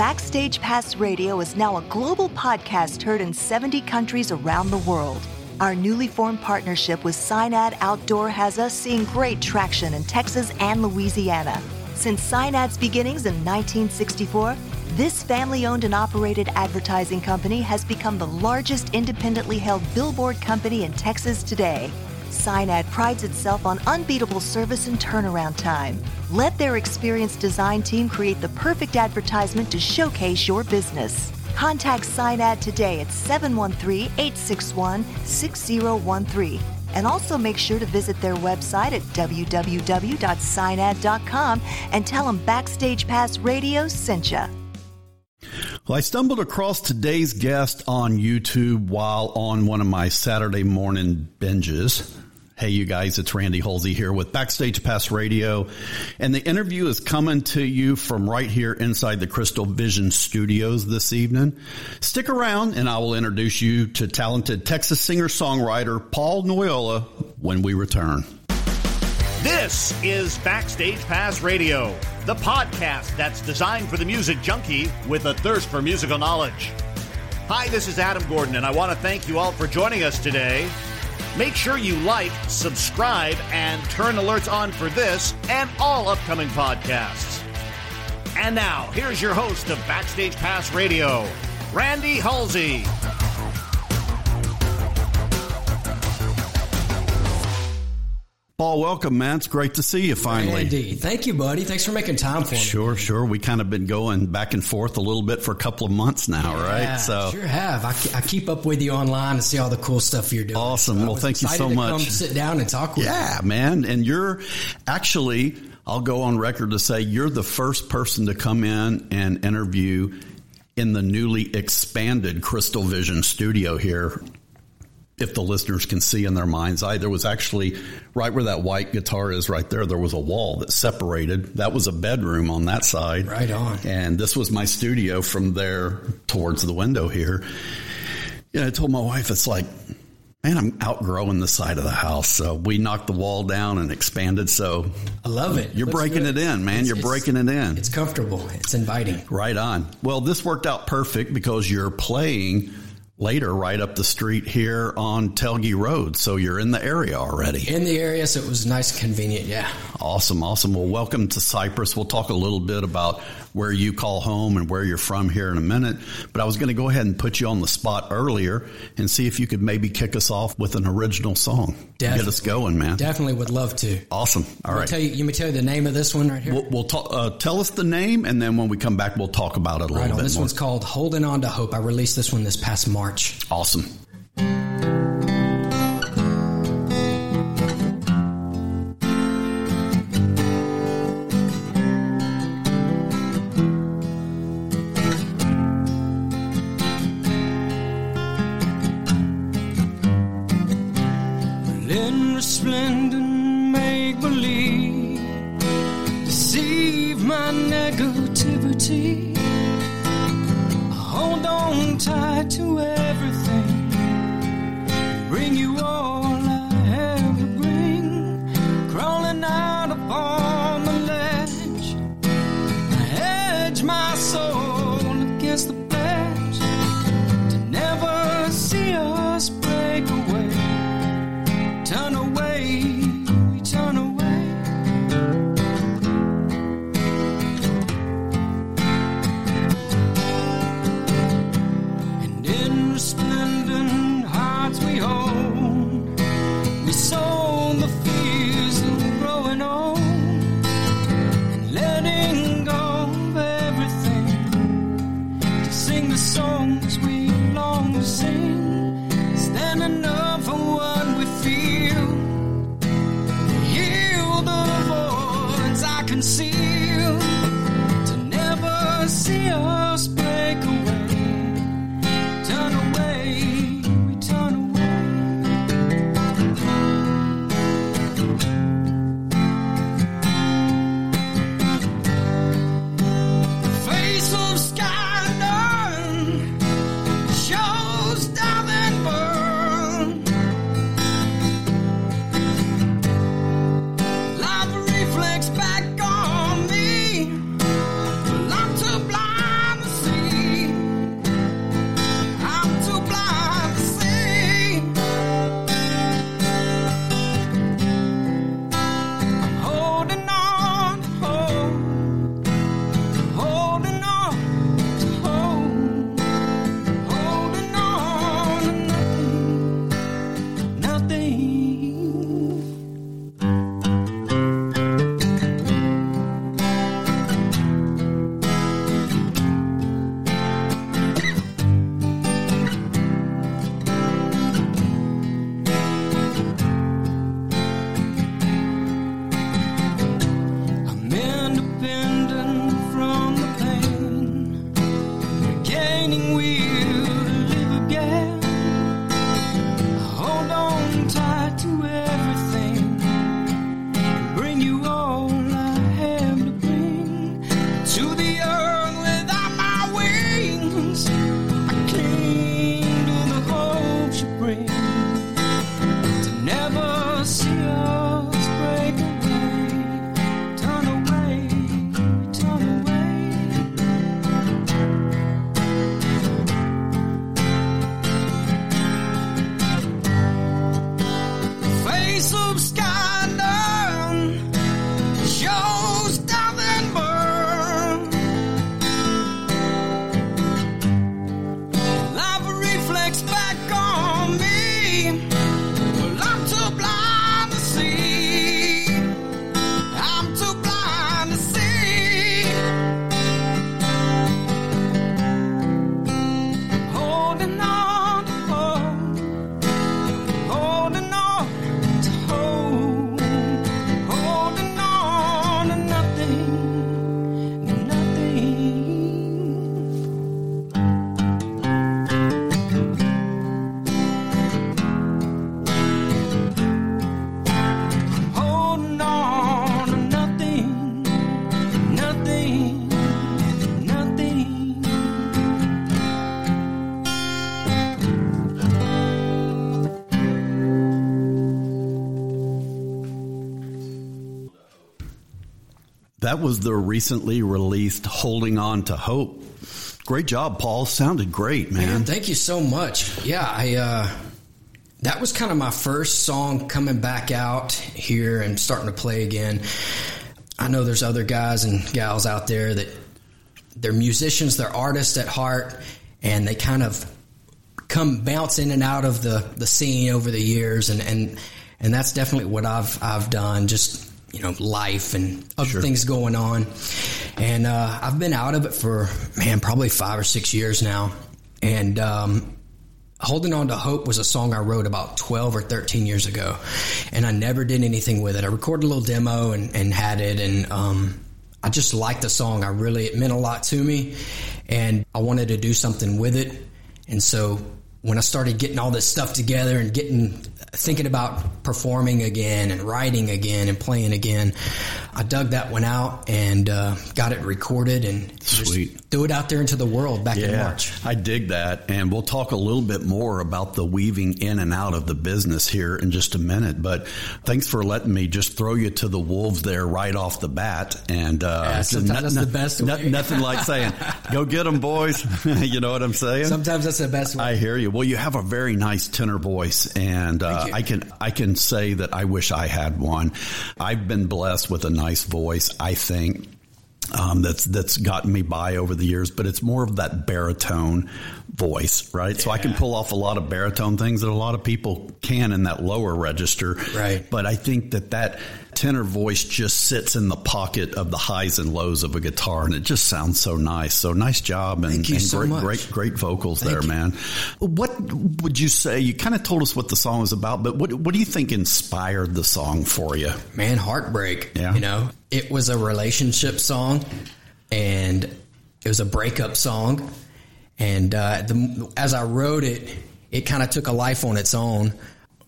Backstage Pass Radio is now a global podcast heard in 70 countries around the world. Our newly formed partnership with SignAd Outdoor has us seeing great traction in Texas and Louisiana. Since SignAd's beginnings in 1964, this family owned and operated advertising company has become the largest independently held billboard company in Texas today. SignAd prides itself on unbeatable service and turnaround time. Let their experienced design team create the perfect advertisement to showcase your business. Contact SignAd today at 713 861 6013. And also make sure to visit their website at www.signad.com and tell them Backstage Pass Radio sent you. Well, I stumbled across today's guest on YouTube while on one of my Saturday morning binges. Hey, you guys, it's Randy Halsey here with Backstage Pass Radio. And the interview is coming to you from right here inside the Crystal Vision studios this evening. Stick around and I will introduce you to talented Texas singer songwriter Paul Noyola when we return. This is Backstage Pass Radio, the podcast that's designed for the music junkie with a thirst for musical knowledge. Hi, this is Adam Gordon, and I want to thank you all for joining us today. Make sure you like, subscribe, and turn alerts on for this and all upcoming podcasts. And now, here's your host of Backstage Pass Radio, Randy Halsey. Paul, welcome, man. It's great to see you finally. Randy, thank you, buddy. Thanks for making time for me. Sure, sure. We kind of been going back and forth a little bit for a couple of months now, Yeah, right? So sure have. I, I keep up with you online and see all the cool stuff you're doing. Awesome. So Well, thank you so to much. Come sit down and talk with you. Yeah, man. And you're actually, I'll go on record to say you're the first person to come in and interview in the newly expanded Crystal Vision studio here. If the listeners can see in their mind's eye, there was actually right where that white guitar is right there, there was a wall that separated. That was a bedroom on that side. Right on. And this was my studio from there towards the window here. Yeah, I told my wife, it's like, man, I'm outgrowing the side of the house. So we knocked the wall down and expanded. So I love it. you're Looks breaking good. it in, man. It's- you're it's- breaking it in. It's comfortable. It's inviting. Right on. Well, this worked out perfect because you're playing later right up the street here on Telge Road. So you're in the area already. In the area, so it was nice and convenient. Yeah. Awesome, awesome. Well, welcome to Cypress. We'll talk a little bit about where you call home and where you're from here in a minute. But I was going to go ahead and put you on the spot earlier and see if you could maybe kick us off with an original song. Get us going, man. Definitely would love to. Awesome. All right. Tell you, you may tell you the name of this one right here. We'll, we'll talk, uh, tell us the name, and then when we come back, we'll talk about it a right little on. bit This more. one's called "Holding On to Hope." I released this one this past March. awesome. Voids I That was the recently released Holding On to Hope. Great job, Paul. Sounded great, man. Man, thank you so much. Yeah, I uh that was kind of my first song coming back out here and starting to play again. I know there's other guys and gals out there that they're musicians, they're artists at heart, and they kind of come bounce in and out of the, the scene over the years and, and and that's definitely what I've I've done. Just you know, life and other Sure. things going on, and uh, I've been out of it for man probably five or six years now, and. Um, Holding On to Hope was a song I wrote about 12 or 13 years ago, and I never did anything with it. I recorded a little demo and, and had it, and um, I just liked the song. I really, it meant a lot to me, and I wanted to do something with it. And so when I started getting all this stuff together and getting, thinking about performing again and writing again and playing again, I dug that one out and uh, got it recorded and Sweet. threw it out there into the world back in March. I dig that. And we'll talk a little bit more about the weaving in and out of the business here in just a minute. But thanks for letting me just throw you to the wolves there right off the bat. And, uh, Yeah, sometimes that's the best no- nothing like saying, go get them, boys. you know what I'm saying? Sometimes that's the best way. I hear you. Well, you have a very nice tenor voice, and uh, I can I can say that I wish I had one. I've been blessed with a nice voice. I think um, that's that's gotten me by over the years, but it's more of that baritone voice, right? So I can pull off a lot of baritone things that a lot of people can in that lower register, Right. But I think that that tenor voice just sits in the pocket of the highs and lows of a guitar, and it just sounds so nice. So nice job, and, Thank and so great, much. great, great vocals there, you. man. What would you say? You kind of told us what the song was about, but what what do you think inspired the song for you? man, heartbreak. Yeah. You know, it was a relationship song and it was a breakup song. And uh, the, as I wrote it, it kind of took a life on its own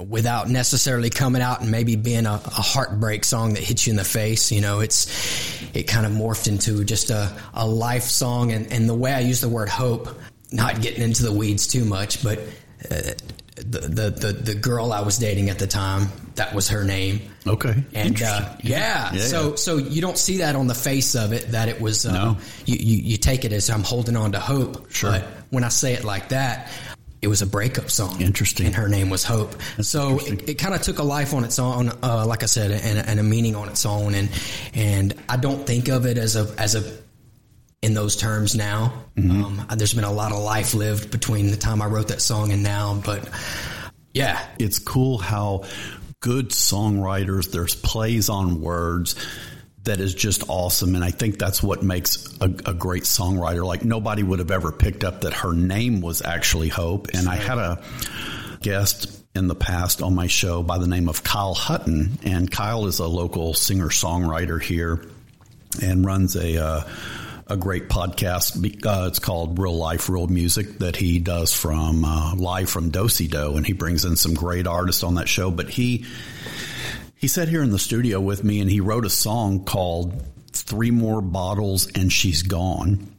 without necessarily coming out and maybe being a, a heartbreak song that hits you in the face. You know, it's, it kind of morphed into just a, a life song. And, and the way I use the word hope, not getting into the weeds too much, but uh, the, the, the, the girl I was dating at the time, that was her name. Okay, And uh, yeah, Yeah, so yeah. so you don't see that on the face of it that it was. Uh, No. you, you you take it as I'm holding on to hope. Sure. But when I say it like that, it was a breakup song. Interesting. And her name was Hope. so it, it kind of took a life on its own. Uh, like I said, and, and a meaning on its own. And and I don't think of it as a as a in those terms now. Mm-hmm. Um, there's been a lot of life lived between the time I wrote that song and now, but yeah, it's cool how good songwriters there's plays on words that is just awesome and i think that's what makes a, a great songwriter like nobody would have ever picked up that her name was actually hope and i had a guest in the past on my show by the name of kyle hutton and kyle is a local singer songwriter here and runs a uh, a great podcast. Uh, it's called Real Life, Real Music that he does from uh, live from Dosey Doe, and he brings in some great artists on that show. But he he sat here in the studio with me, and he wrote a song called Three More Bottles and She's Gone.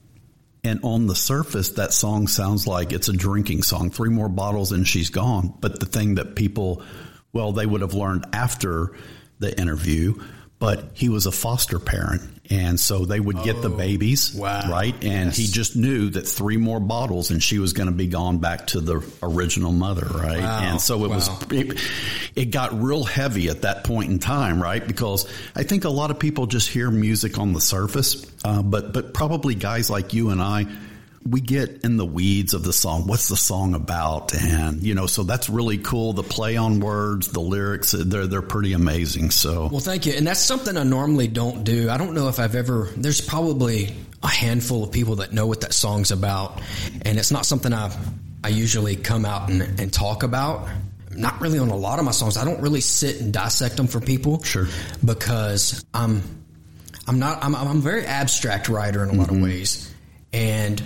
And on the surface, that song sounds like it's a drinking song. Three more bottles and she's gone. But the thing that people, well, they would have learned after the interview, but he was a foster parent. And so they would get the babies, wow. right? And Yes. he just knew that three more bottles and she was going to be gone back to the original mother, right? Wow. And so it was, it, it got real heavy at that point in time, right? Because I think a lot of people just hear music on the surface, uh, but but probably guys like you and I, we get in the weeds of the song. What's the song about? And you know, so that's really cool. The play on words, the lyrics, they're they're pretty amazing. So Well, thank you. And that's something I normally don't do. I don't know if I've ever, there's probably a handful of people that know what that song's about. And it's not something I, I usually come out and, and talk about. Not really on a lot of my songs. I don't really sit and dissect them for people. Sure. Because I'm, I'm not, I'm, I'm a very abstract writer in a lot Mm-hmm. of ways. And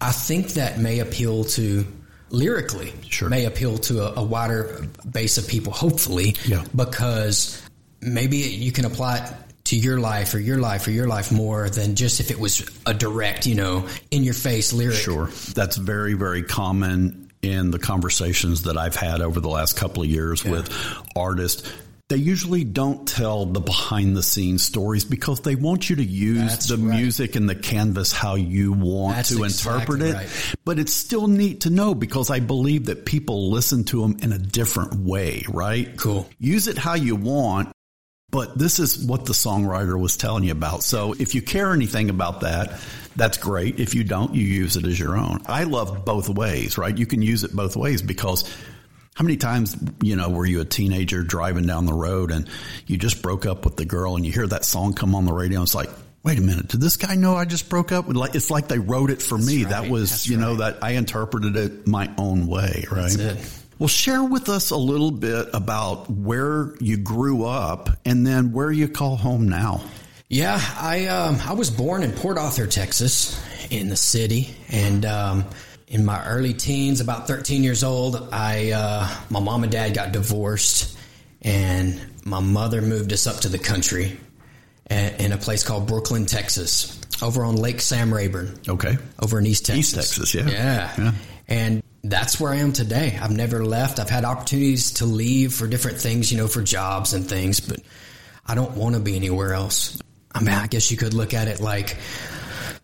I think that may appeal to, lyrically, Sure. may appeal to a, a wider base of people, hopefully Yeah. because maybe you can apply it to your life or your life or your life more than just if it was a direct, you know, in your face lyric. Sure. That's very, very common in the conversations that I've had over the last couple of years with artists. They usually don't tell the behind the scenes stories because they want you to use That's the right. music and the canvas how you want That's to interpret it. right. But it's still neat to know because I believe that people listen to them in a different way, right? Cool. Use it how you want, but this is what the songwriter was telling you about. So if you care anything about that, that's great. If you don't, you use it as your own. I love both ways, right? You can use it both ways because how many times, you know, were you a teenager driving down the road and you just broke up with the girl and you hear that song come on the radio and it's like, wait a minute, did this guy know I just broke up? Like It's like they wrote it for me. That was, That's you know, right. that I interpreted it my own way, right? That's it. Well, share with us a little bit about where you grew up and then where you call home now. Yeah, I um, I was born in Port Arthur, Texas, in the city, and um, in my early teens, about 13 years old, I uh, my mom and dad got divorced, and my mother moved us up to the country, a- in a place called Brookeland, Texas, over on Lake Sam Rayburn. Okay. over in East Texas. East Texas, yeah. yeah. Yeah. And that's where I am today. I've never left. I've had opportunities to leave for different things, you know, for jobs and things, but I don't want to be anywhere else. I mean, I guess you could look at it like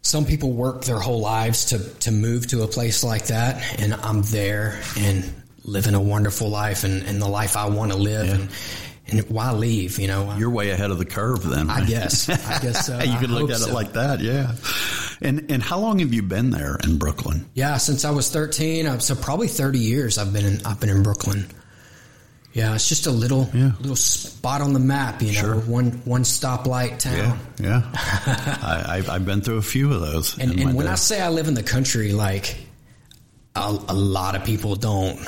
some people work their whole lives to, to move to a place like that, and I'm there and living a wonderful life and, and the life I want to live. And, and why leave, you know? You're way ahead of the curve then. I guess. I guess so. you I could look at it like that, yeah. And and how long have you been there in Brookeland? Yeah, since I was 13, uh, so probably 30 years I've been in I've been in Brookeland. Yeah, it's just a little Yeah. little spot on the map, you know, Sure. one one stoplight town. yeah. I, I've, I've been through a few of those. And and when day. I say I live in the country, like a, a lot of people don't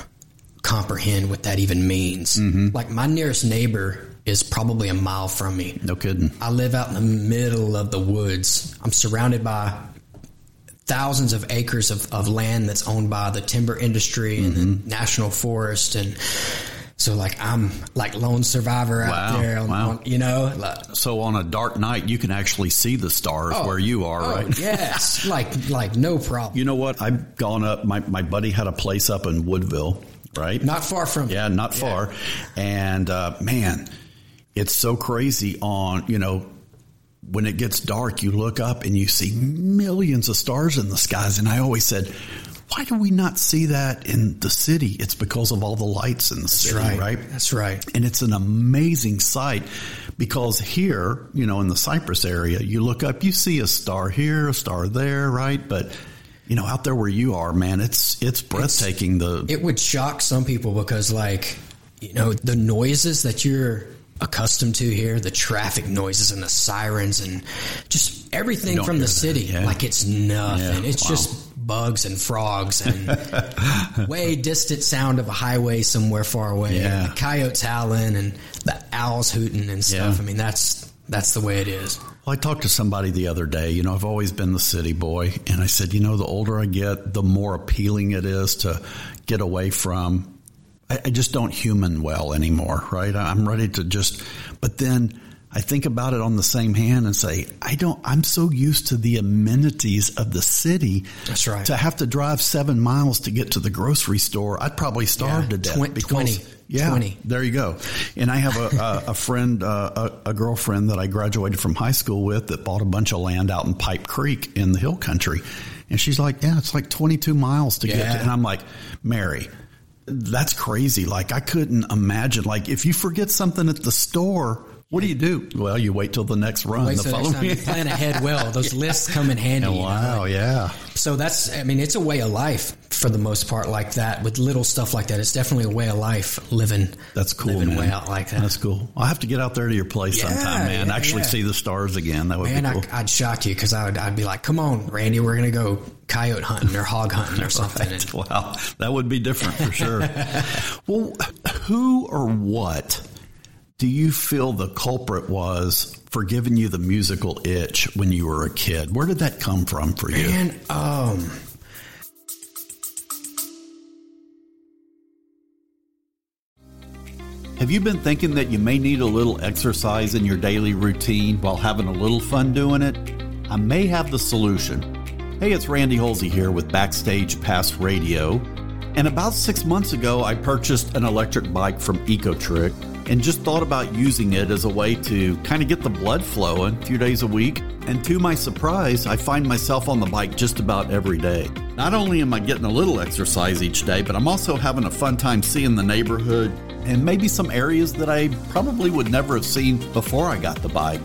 comprehend what that even means. Mm-hmm. Like my nearest neighbor is probably a mile from me. no kidding. I live out in the middle of the woods. I'm surrounded by thousands of acres of, of land that's owned by the timber industry and Mm-hmm. the national forest and so like I'm like lone survivor out Wow, there on, wow. on- you know like, So on a dark night, you can actually see the stars where you are, oh, right? yes like like no problem You know what? I've gone up. My my buddy had a place up in Woodville, right? not far from Yeah, not far. And uh, man, it's so crazy on, you know, when it gets dark, you look up and you see millions of stars in the skies. And I always said, why do we not see that in the city? It's because of all the lights in the city, right. right? That's right. And it's an amazing sight because here, you know, in the Cypress area, you look up, you see a star here, a star there, right? But you know, out there where you are, man, it's it's breathtaking. the it would shock some people because like you know the noises that you're accustomed to here the traffic noises and the sirens and just everything from the that, city yeah. like it's nothing Yeah, it's wow. just bugs and frogs and way distant sound of a highway somewhere far away Yeah. and the coyotes howling and the owls hooting and stuff Yeah. i mean that's that's the way it is Well, I talked to somebody the other day. You know, I've always been the city boy, and I said, you know, the older I get, the more appealing it is to get away from. I, I just don't human well anymore, right? I'm ready to just. But then I think about it on the same hand and say, I don't. I'm so used to the amenities of the city. That's right. To have to drive seven miles to get to the grocery store, I'd probably starve Yeah, to death. twen- because, 20. Yeah, 20. there you go. And I have a, a, a friend, uh, a, a girlfriend that I graduated from high school with that bought a bunch of land out in Pipe Creek in the hill country. And she's like, yeah, it's like 22 miles to get Yeah. to. And I'm like, Mary, that's crazy. Like I couldn't imagine, like if you forget something at the store, what do you do? Well, you wait till the next run. Wait the following next time you plan ahead well those lists come in handy you know, Wow. Yeah. So that's, I mean, it's a way of life for the most part, like that, with little stuff like that. It's definitely a way of life living. That's cool, living man. way out like that. That's cool. I'll have to get out there to your place Yeah, sometime, man. yeah, Actually yeah. see the stars again. That would Man, be cool. I, I'd shock you because I would, I'd be like, "Come on, Randy, we're gonna go coyote hunting or hog hunting or something." And Wow, that would be different for sure. well, who or what do you feel the culprit was for giving you the musical itch when you were a kid? Where did that come from for you? Man, um, Have you been thinking that you may need a little exercise in your daily routine while having a little fun doing it? I may have the solution. Hey, it's Randy Halsey here with Backstage Pass Radio. And about six months ago, I purchased an electric bike from Ecotric and just thought about using it as a way to kind of get the blood flowing a few days a week. And to my surprise, I find myself on the bike just about every day. Not only am I getting a little exercise each day, but I'm also having a fun time seeing the neighborhood and maybe some areas that I probably would never have seen before I got the bike.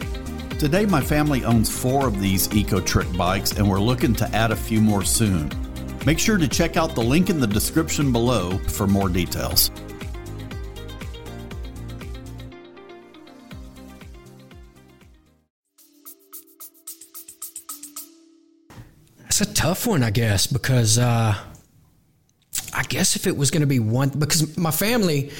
Today, my family owns four of these Ecotric bikes, and we're looking to add a few more soon. Make sure to check out the link in the description below for more details. It's a tough one, I guess, because uh, I guess if it was going to be one, because my family,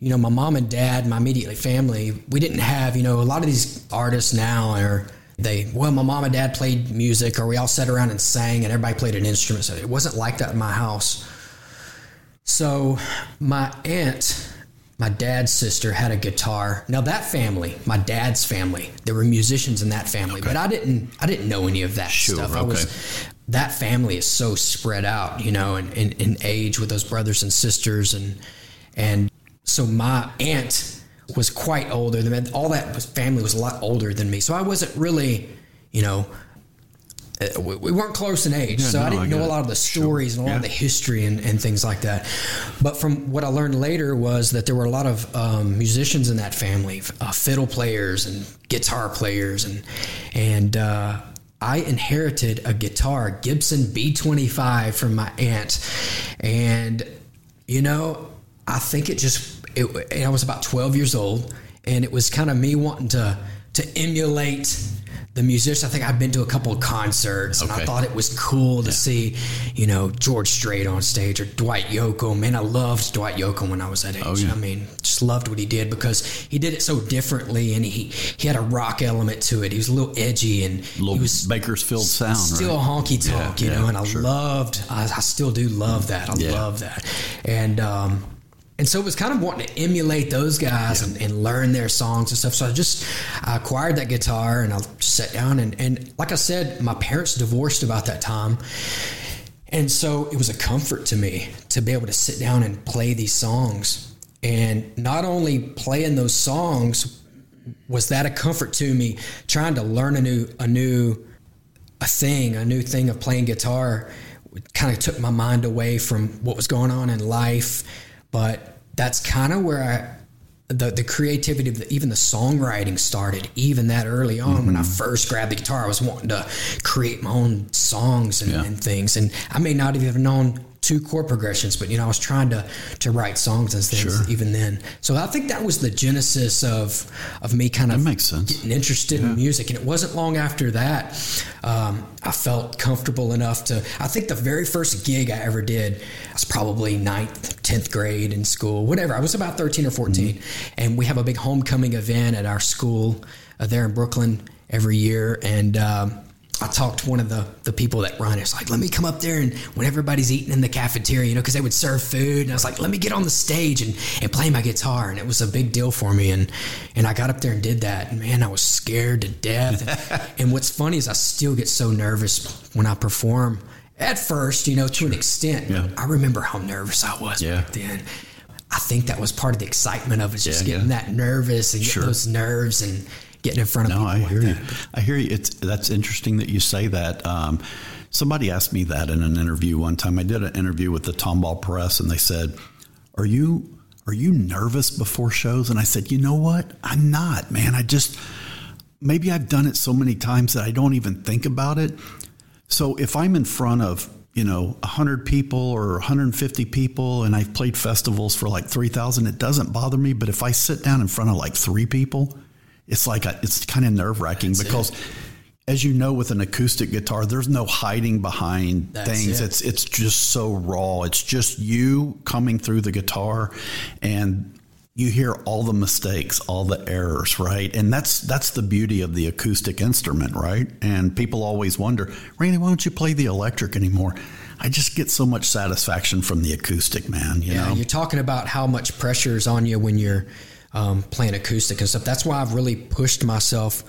you know, my mom and dad, my immediate family, we didn't have, you know, a lot of these artists now are they well my mom and dad played music or we all sat around and sang and everybody played an instrument so it wasn't like that in my house. So my aunt my dad's sister had a guitar. Now that family my dad's family there were musicians in that family but i didn't i didn't know any of that Sure, stuff. I was that family is so spread out you know in, in, in age with those brothers and sisters. And and so my aunt was quite older than all that family was a lot older than me. So i wasn't really you know uh, we we weren't close in age, Yeah, so no, I didn't I know a lot of the Sure. stories and a lot of the history and, and things like that. But from what I learned later was that there were a lot of um, musicians in that family, uh, fiddle players and guitar players, and and uh, I inherited a guitar, Gibson B25, from my aunt, and you know, I think it just, it, I was about 12 years old, and it was kind of me wanting to to emulate the musicians. I think I've been to a couple of concerts, and I thought it was cool to see, you know, George Strait on stage or Dwight Yoakam. Man, I loved Dwight Yoakam when I was that age. Oh, yeah. I mean, just loved what he did because he did it so differently, and he he had a rock element to it. He was a little edgy, and Little he was Bakersfield sound, still right? honky tonk, Yeah, you know, and I sure. loved, I, I still do love that. I Yeah. love that. And, um, and so it was kind of wanting to emulate those guys and, and learn their songs and stuff. So I just I acquired that guitar and I sat down and, and like I said, my parents divorced about that time. And so it was a comfort to me to be able to sit down and play these songs. And not only playing those songs was that a comfort to me trying to learn a new a new a thing, a new thing of playing guitar kind of took my mind away from what was going on in life. But that's kind of where I the, the creativity of the, even the songwriting started even that early on when I mm-hmm. first grabbed the guitar I was wanting to create my own songs and, Yeah. and things and I may not have even known two chord progressions but you know I was trying to to write songs and things Sure. even then. So I think that was the genesis of of me kind of makes sense. getting interested in music. And it wasn't long after that um, I felt comfortable enough to I think the very first gig I ever did I was probably ninth 10th grade in school whatever. I was about 13 or 14 and we have a big homecoming event at our school uh, there in Brookeland every year. And um, I talked to one of the, the people that run it. It's like, let me come up there and when everybody's eating in the cafeteria, you know, because they would serve food. And I was like, let me get on the stage and, and play my guitar. And it was a big deal for me. And, and I got up there and did that. And man, I was scared to death. and what's funny is I still get so nervous when I perform at first, you know, to an extent. Yeah. I remember how nervous I was Yeah. back then. I think that was part of the excitement of it, just Yeah, getting that nervous and getting those nerves and getting in front of No. I like hear you. that. I hear you. It's that's interesting that you say that. Um, somebody asked me that in an interview one time. I did an interview with the Tomball Press, and they said, "Are you are you nervous before shows?" And I said, "You know what? I'm not, man. I just maybe I've done it so many times that I don't even think about it. So if I'm in front of you know 100 people or 150 people and I've played festivals for like 3000 it doesn't bother me but if I sit down in front of like 3 people it's like a, it's kind of nerve-wracking because as you know with an acoustic guitar there's no hiding behind That's things it. it's it's just so raw it's just you coming through the guitar and you hear all the mistakes, all the errors, right? And that's that's the beauty of the acoustic instrument, right? And people always wonder, Randy, why don't you play the electric anymore? I just get so much satisfaction from the acoustic, man. You Yeah, know, you're talking about how much pressure is on you when you're um, playing acoustic and stuff. That's why I've really pushed myself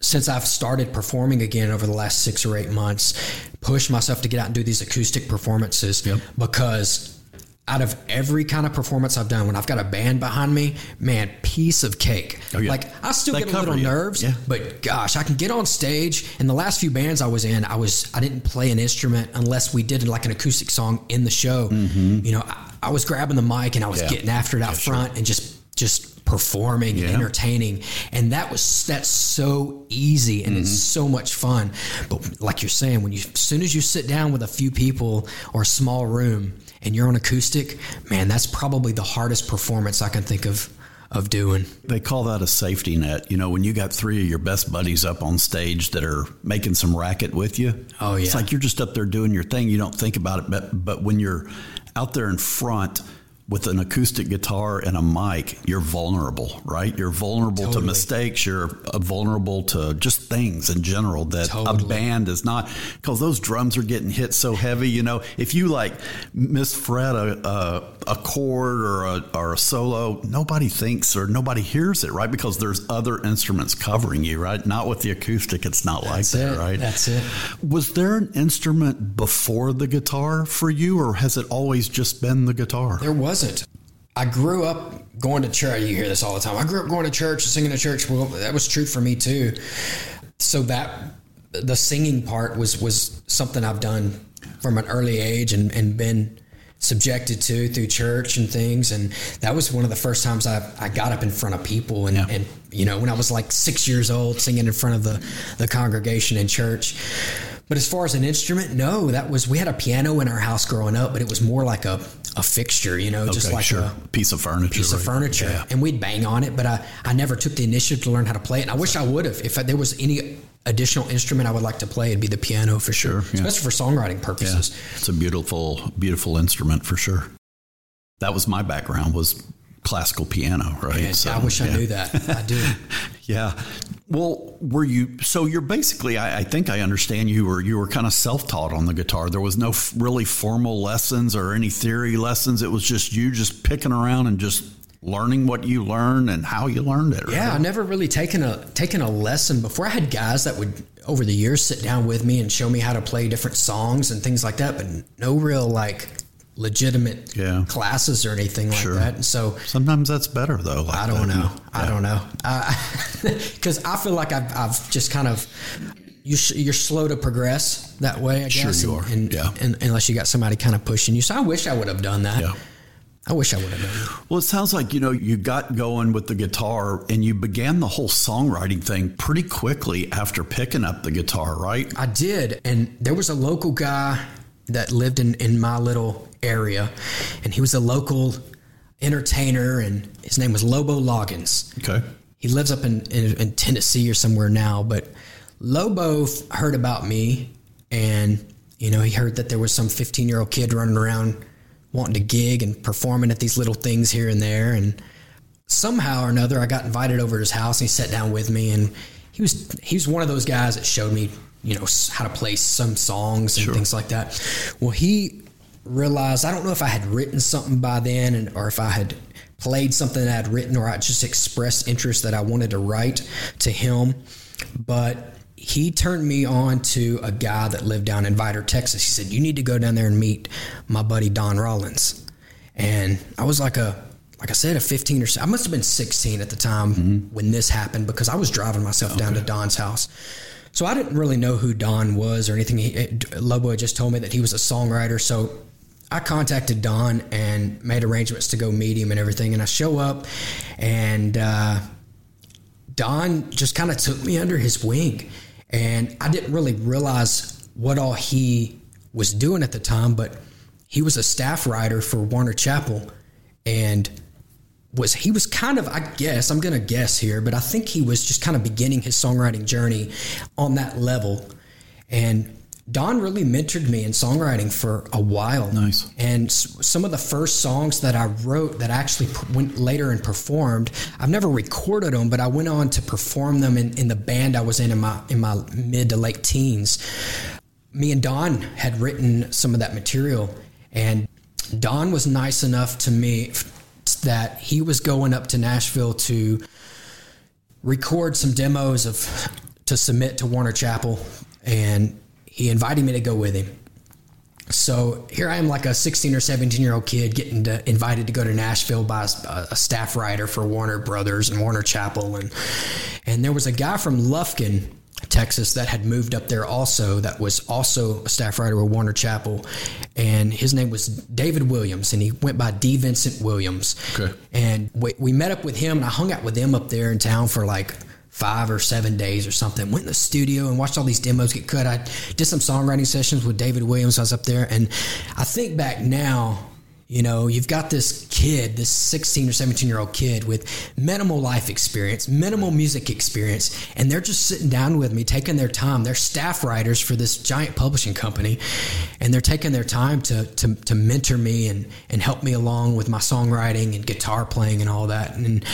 since I've started performing again over the last six or eight months. Pushed myself to get out and do these acoustic performances Yep. because out of every kind of performance I've done, when I've got a band behind me, man, piece of cake. Oh, yeah. Like I still They get a little you. nerves, Yeah. but gosh, I can get on stage. In the last few bands I was in, I was I didn't play an instrument unless we did like an acoustic song in the show. You know, I, I was grabbing the mic and I was Mm-hmm. Yeah. getting after it out Yeah, sure. front and just just performing Yeah. entertaining and that was that's so easy and Mm-hmm. it's so much fun but like you're saying when you as soon as you sit down with a few people or a small room and you're on acoustic man that's probably the hardest performance i can think of of doing They call that a safety net. You know, when you got three of your best buddies up on stage that are making some racket with you. Oh, yeah. It's like you're just up there doing your thing. You don't think about it. But, but when you're out there in front with an acoustic guitar and a mic, you're vulnerable, right? You're vulnerable to mistakes. You're uh, vulnerable to just things in general that a band is not because those drums are getting hit so heavy. You know, if you like misfret a, a, a chord or a, or a solo, nobody thinks or nobody hears it, right? Because there's other instruments covering you, right? Not with the acoustic, it's not like That's that, it. right? That's it. Was there an instrument before the guitar for you, or has it always just been the guitar? There wasn't. I grew up going to church. You hear this all the time. I grew up going to church, singing to church. Well, that was true for me too. So that the singing part was was something I've done from an early age and, and been subjected to through church and things. And that was one of the first times I, I got up in front of people and, Yeah. and you know when I was like six years old, singing in front of the the congregation in church. But as far as an instrument, no, that was we had a piano in our house growing up, but it was more like a, a fixture, you know, just like sure. a piece of furniture. piece of furniture, Yeah. and we'd bang on it. But I, I never took the initiative to learn how to play it. And I wish I would have. If there was any additional instrument I would like to play, it'd be the piano for sure, Sure, yeah. especially for songwriting Yeah, purposes. it's a beautiful, beautiful instrument for sure. That was my background was classical piano, right? So, I wish I knew that. I do. Yeah. Well, were you? So you're basically. I, I think I understand you were. You were kind of self-taught on the guitar. There was no f- really formal lessons or any theory lessons. It was just you just picking around and just learning what you learned and how you learned it. Yeah, I right? never really taken a taken a lesson before. I had guys that would over the years sit down with me and show me how to play different songs and things like that, but no real like legitimate Yeah. classes or anything like Sure. that. And so Sometimes that's better though. like I don't that. know. I don't know. Because I feel like I've, I've just kind of you, you're slow to progress that way. I Sure you are. And, Yeah. and- unless you got somebody kind of pushing you. So I wish I would have done that. Yeah. I wish I would have done that. Well, it sounds like you know you got going with the guitar and you began the whole songwriting thing pretty quickly after picking up the guitar, right? I did, and there was a local guy that lived in in my little area, and he was a local entertainer, and his name was Lobo Loggins. Okay. he lives up in, in, in Tennessee or somewhere now, but Lobo f- heard about me and, you know, he heard that there was some 15 year old kid running around wanting to gig and performing at these little things here and there. And somehow or another, I got invited over to his house and he sat down with me and he was, he was one of those guys that showed me, you know, how to play some songs and Sure. things like that. Well, he realized I don't know if I had written something by then and or if I had played something that I'd written or I just expressed interest that I wanted to write to him. But he turned me on to a guy that lived down in Vidor, Texas. He said, You need to go down there and meet my buddy Don Rollins. And I was like a like I said, a 15 or so. I must have been 16 at the time mm-hmm. when this happened because I was driving myself down to Don's house. So I didn't really know who Don was or anything. He, Lobo just told me that he was a songwriter. So I contacted Don and made arrangements to go meet him and everything. And I show up, and uh, Don just kind of took me under his wing. And I didn't really realize what all he was doing at the time, but he was a staff writer for Warner Chappell. And was he was kind of I guess I'm gonna guess here, but I think he was just kind of beginning his songwriting journey on that level. And Don really mentored me in songwriting for a while. Nice. And s- some of the first songs that I wrote that I actually went later and performed, I've never recorded them, but I went on to perform them in, in the band I was in in my in my mid to late teens. Me and Don had written some of that material, and Don was nice enough to me that he was going up to Nashville to record some demos of to submit to Warner Chappell, and he invited me to go with him. so here I am, like a 16 or 17 year old kid, getting to, invited to go to Nashville by a, a, staff writer for Warner Brothers and Warner Chappell, and and there was a guy from Lufkin, Texas, that had moved up there also. That was also a staff writer with Warner Chappell, and his name was David Williams, and he went by D. Vincent Williams. Okay. And we, we met up with him, and I hung out with them up there in town for like five or seven days or something. Went in the studio and watched all these demos get cut. I did some songwriting sessions with David Williams. I was up there, and I think back now you know, you've got this kid, this 16 or 17 year old kid with minimal life experience, minimal music experience, and they're just sitting down with me, taking their time. They're staff writers for this giant publishing company, and they're taking their time to, to, to mentor me and, and help me along with my songwriting and guitar playing and all that. And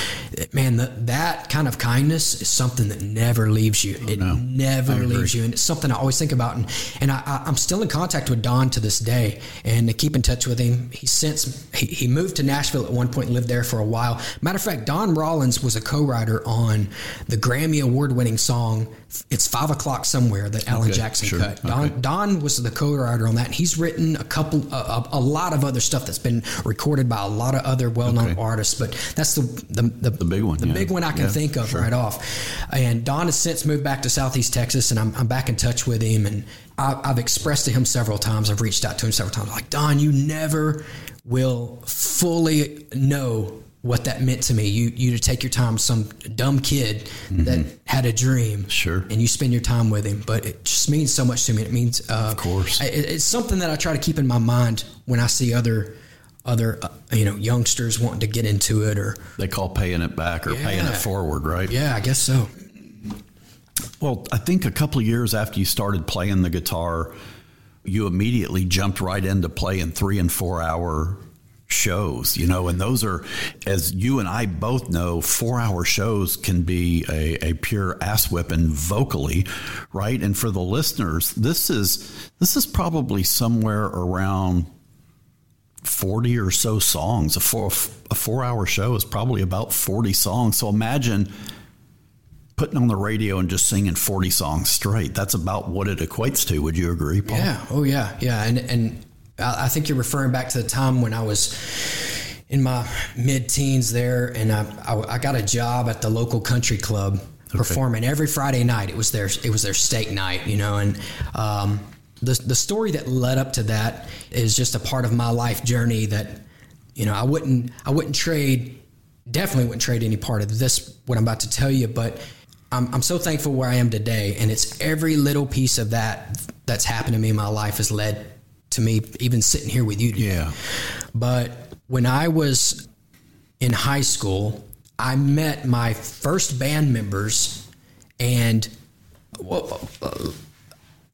man, the, that kind of kindness is something that never leaves you. Oh, it no, never leaves you. And it's something I always think about. And, and I, I'm still in contact with Don to this day and to keep in touch with him. He's since he, he moved to Nashville at one point and lived there for a while. Matter of fact, Don Rollins was a co-writer on the Grammy award-winning song "It's Five O'clock Somewhere" that Alan okay, Jackson sure. cut. Don, okay. Don was the co-writer on that. He's written a couple, a, a, lot of other stuff that's been recorded by a lot of other well-known okay. artists. But that's the the, the, the big one, the yeah. big one I can yeah, think of sure. right off. And Don has since moved back to Southeast Texas, and I'm, I'm back in touch with him and. I, have expressed to him several times. I've reached out to him several times. Like Don, you never will fully know what that meant to me. You you to take your time, some dumb kid mm-hmm. that had a dream, sure, and you spend your time with him. But it just means so much to me. It means, uh, of course, it, it's something that I try to keep in my mind when I see other other uh, you know youngsters wanting to get into it, or they call paying it back or yeah. paying it forward, right? Yeah, I guess so. Well, I think a couple of years after you started playing the guitar you immediately jumped right into playing three and four hour shows, you know, and those are, as you and I both know, four hour shows can be a, a pure ass whipping vocally, right? And for the listeners, this is this is probably somewhere around 40 or so songs. A four a four hour show is probably about 40 songs. So imagine putting on the radio and just singing 40 songs straight. That's about what it equates to. Would you agree, Paul? Yeah. Oh, yeah. Yeah. And, and I think you're referring back to the time when I was in my mid teens there and I, I, I, got a job at the local country club okay. performing every Friday night. It was their, it was their steak night, you know, and, um, the, the story that led up to that is just a part of my life journey that, you know, I wouldn't, I wouldn't trade, definitely wouldn't trade any part of this, what I'm about to tell you, but I'm, I'm so thankful where I am today. And it's every little piece of that that's happened to me in my life has led to me even sitting here with you today. Yeah. But when I was in high school, I met my first band members, and well, uh,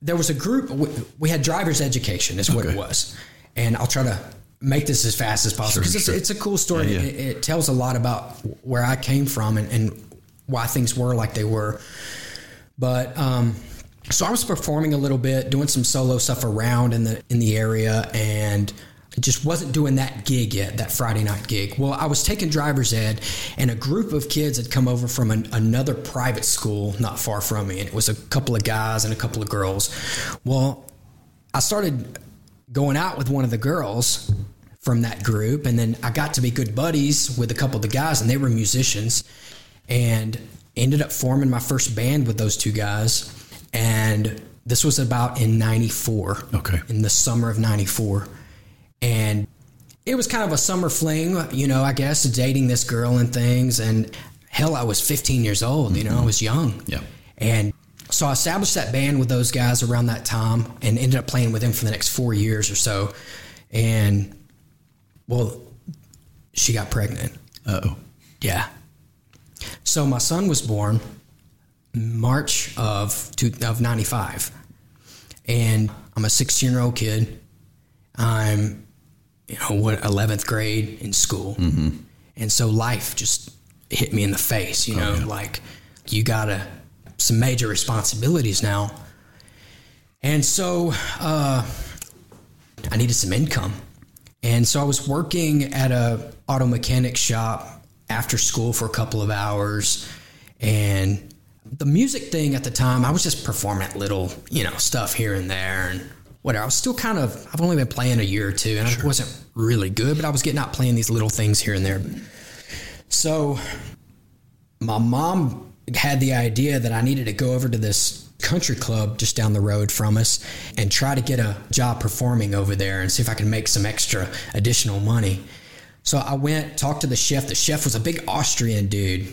there was a group. We, we, had driver's education, is what okay. it was. And I'll try to make this as fast as possible because sure, sure. it's, it's, a cool story. Yeah, yeah. It, it, tells a lot about where I came from and, and why things were like they were. But um, so I was performing a little bit, doing some solo stuff around in the in the area, and just wasn't doing that gig yet, that Friday night gig. Well, I was taking driver's ed, and a group of kids had come over from an, another private school not far from me, and it was a couple of guys and a couple of girls. Well, I started going out with one of the girls from that group, and then I got to be good buddies with a couple of the guys, and they were musicians and ended up forming my first band with those two guys. And this was about in 94. Okay. In the summer of 94. And it was kind of a summer fling, you know, I guess, dating this girl and things. And hell, I was 15 years old, you know, mm-hmm. I was young. Yeah. And so I established that band with those guys around that time and ended up playing with them for the next four years or so. And, well, she got pregnant. oh. Yeah. So my son was born March of two, of 95. And I'm a 16 year old kid. I'm, you know, what, 11th grade in school. Mm-hmm. And so life just hit me in the face, you know, oh, yeah. like you got to, some major responsibilities now. And so uh, I needed some income. And so I was working at a auto mechanic shop after school for a couple of hours. And the music thing at the time, I was just performing little, you know, stuff here and there and whatever. I was still kind of, I've only been playing a year or two and I wasn't really good, but I was getting out playing these little things here and there. So my mom had the idea that I needed to go over to this country club just down the road from us and try to get a job performing over there and see if I could make some extra additional money. So I went, talked to the chef. The chef was a big Austrian dude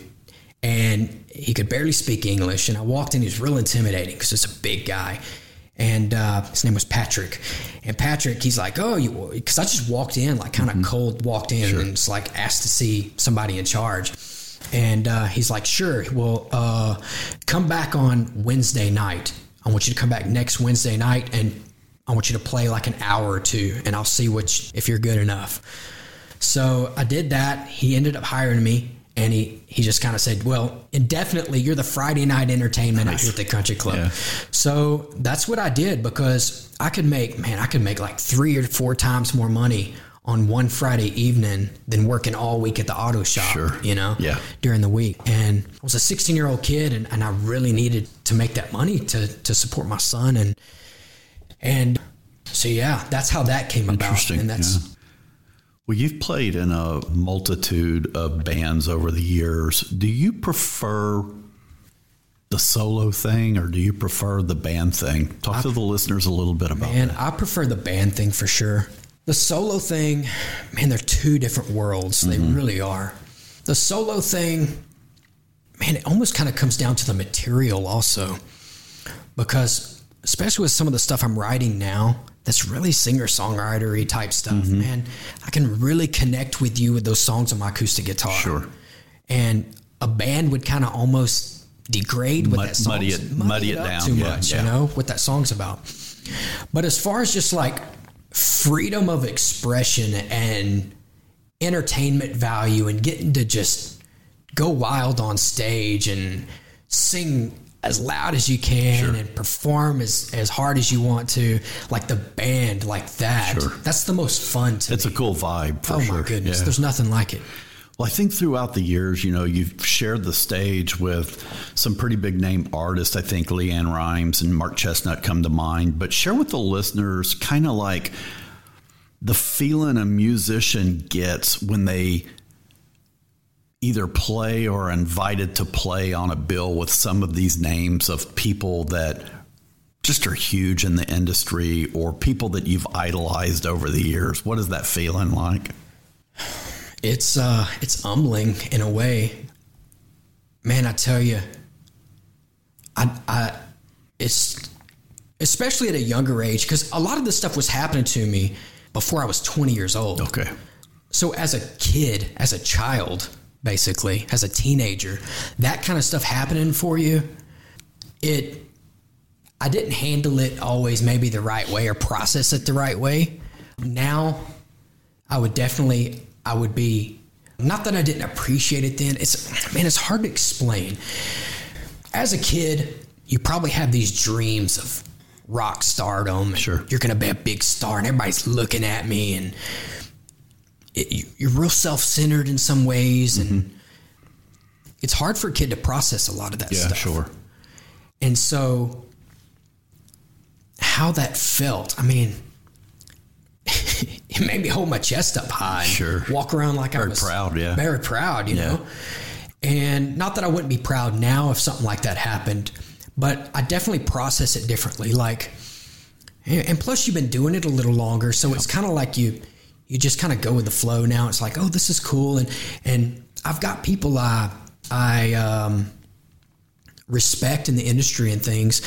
and he could barely speak English. And I walked in, he was real intimidating because it's a big guy. And uh, his name was Patrick. And Patrick, he's like, oh, you, because I just walked in, like kind of cold, walked in and it's like asked to see somebody in charge. And uh, he's like, sure, well, uh, come back on Wednesday night. I want you to come back next Wednesday night and I want you to play like an hour or two and I'll see which, if you're good enough. So I did that. He ended up hiring me and he, he just kind of said, well, indefinitely, you're the Friday night entertainment here at the country club. Yeah. So that's what I did because I could make, man, I could make like three or four times more money on one Friday evening than working all week at the auto shop, Sure. you know, Yeah. during the week. And I was a 16 year old kid and, and I really needed to make that money to, to support my son. And, and so, yeah, that's how that came about. Interesting, And that's. Well, you've played in a multitude of bands over the years. Do you prefer the solo thing or do you prefer the band thing? Talk to the listeners a little bit about it. Man, that. I prefer the band thing for sure. The solo thing, man, they're two different worlds. They mm-hmm. really are. The solo thing, man, it almost kind of comes down to the material also. Because especially with some of the stuff I'm writing now, that's really singer songwritery type stuff, mm-hmm. man. I can really connect with you with those songs on my acoustic guitar. Sure. And a band would kind of almost degrade what Mud- that song's muddy it- muddy it up down. too Yeah, much, yeah. you know, what that song's about. But as far as just like freedom of expression and entertainment value and getting to just go wild on stage and sing as loud as you can and perform as, as hard as you want to, like the band, like that. Sure. That's the most fun to It's a cool vibe for oh sure. my goodness, Yeah. there's nothing like it. Well, I think throughout the years, you know, you've shared the stage with some pretty big name artists. I think LeAnn Rimes and Mark Chesnutt come to mind. But share with the listeners kind of like the feeling a musician gets when they either play or invited to play on a bill with some of these names of people that just are huge in the industry or people that you've idolized over the years. What is that feeling like? It's uh it's humbling in a way. Man, I tell you, I I it's especially at a younger age because a lot of this stuff was happening to me before I was 20 years old. Okay. So as a kid, as a child, basically, as a teenager, that kind of stuff happening for you, it I didn't handle it always maybe the right way or process it the right way. Now I would definitely I would be not that I didn't appreciate it then. It's man, it's hard to explain. As a kid, you probably have these dreams of rock stardom. Sure. You're gonna be a big star and everybody's looking at me and it, you- you're real self-centered in some ways and mm-hmm. it's hard for a kid to process a lot of that Yeah, stuff. sure. And so, how that felt, I mean, it made me hold my chest up high. Sure. Walk around like I Very was proud, yeah. Very proud, you Yeah. know? And not that I wouldn't be proud now if something like that happened, but I definitely process it differently. Like, and plus you've been doing it a little longer, so it's kind of like you you just kind of go with the flow now. It's like, oh, this is cool, and and I've got people I I um, respect in the industry and things,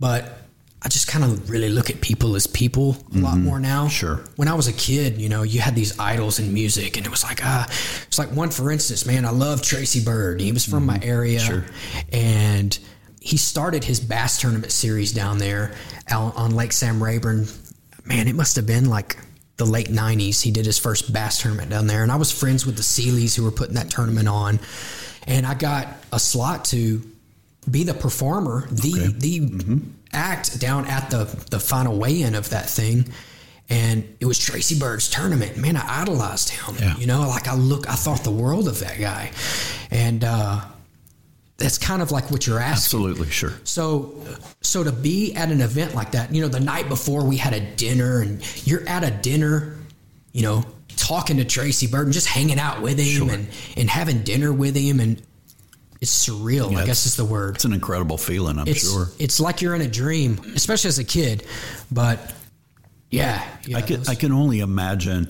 but I just kind of really look at people as people a lot more now. Mm-hmm. Sure. When I was a kid, you know, you had these idols in music, and it was like, ah, it's like one for instance, man, I love Tracy Byrd. He was from my area, Mm-hmm. Sure. and he started his bass tournament series down there out on Lake Sam Rayburn. Man, it must have been like the late '90s. He did his first bass tournament down there, and I was friends with the Sealeys who were putting that tournament on, and I got a slot to be the performer, the Okay. the act down at the the final weigh-in of that thing. And it was Tracy Byrd's tournament. Man, I idolized him. Yeah. You know, like I look, I thought the world of that guy. And uh, that's kind of like what you're asking. Absolutely, sure. So, so to be at an event like that, you know, the night before we had a dinner, and you're at a dinner, you know, talking to Tracy Burton, just hanging out with him, Sure. and and having dinner with him, and it's surreal. Yeah, I guess is the word. It's an incredible feeling, I'm It's sure. it's like you're in a dream, especially as a kid. But yeah, yeah I can those- I can only imagine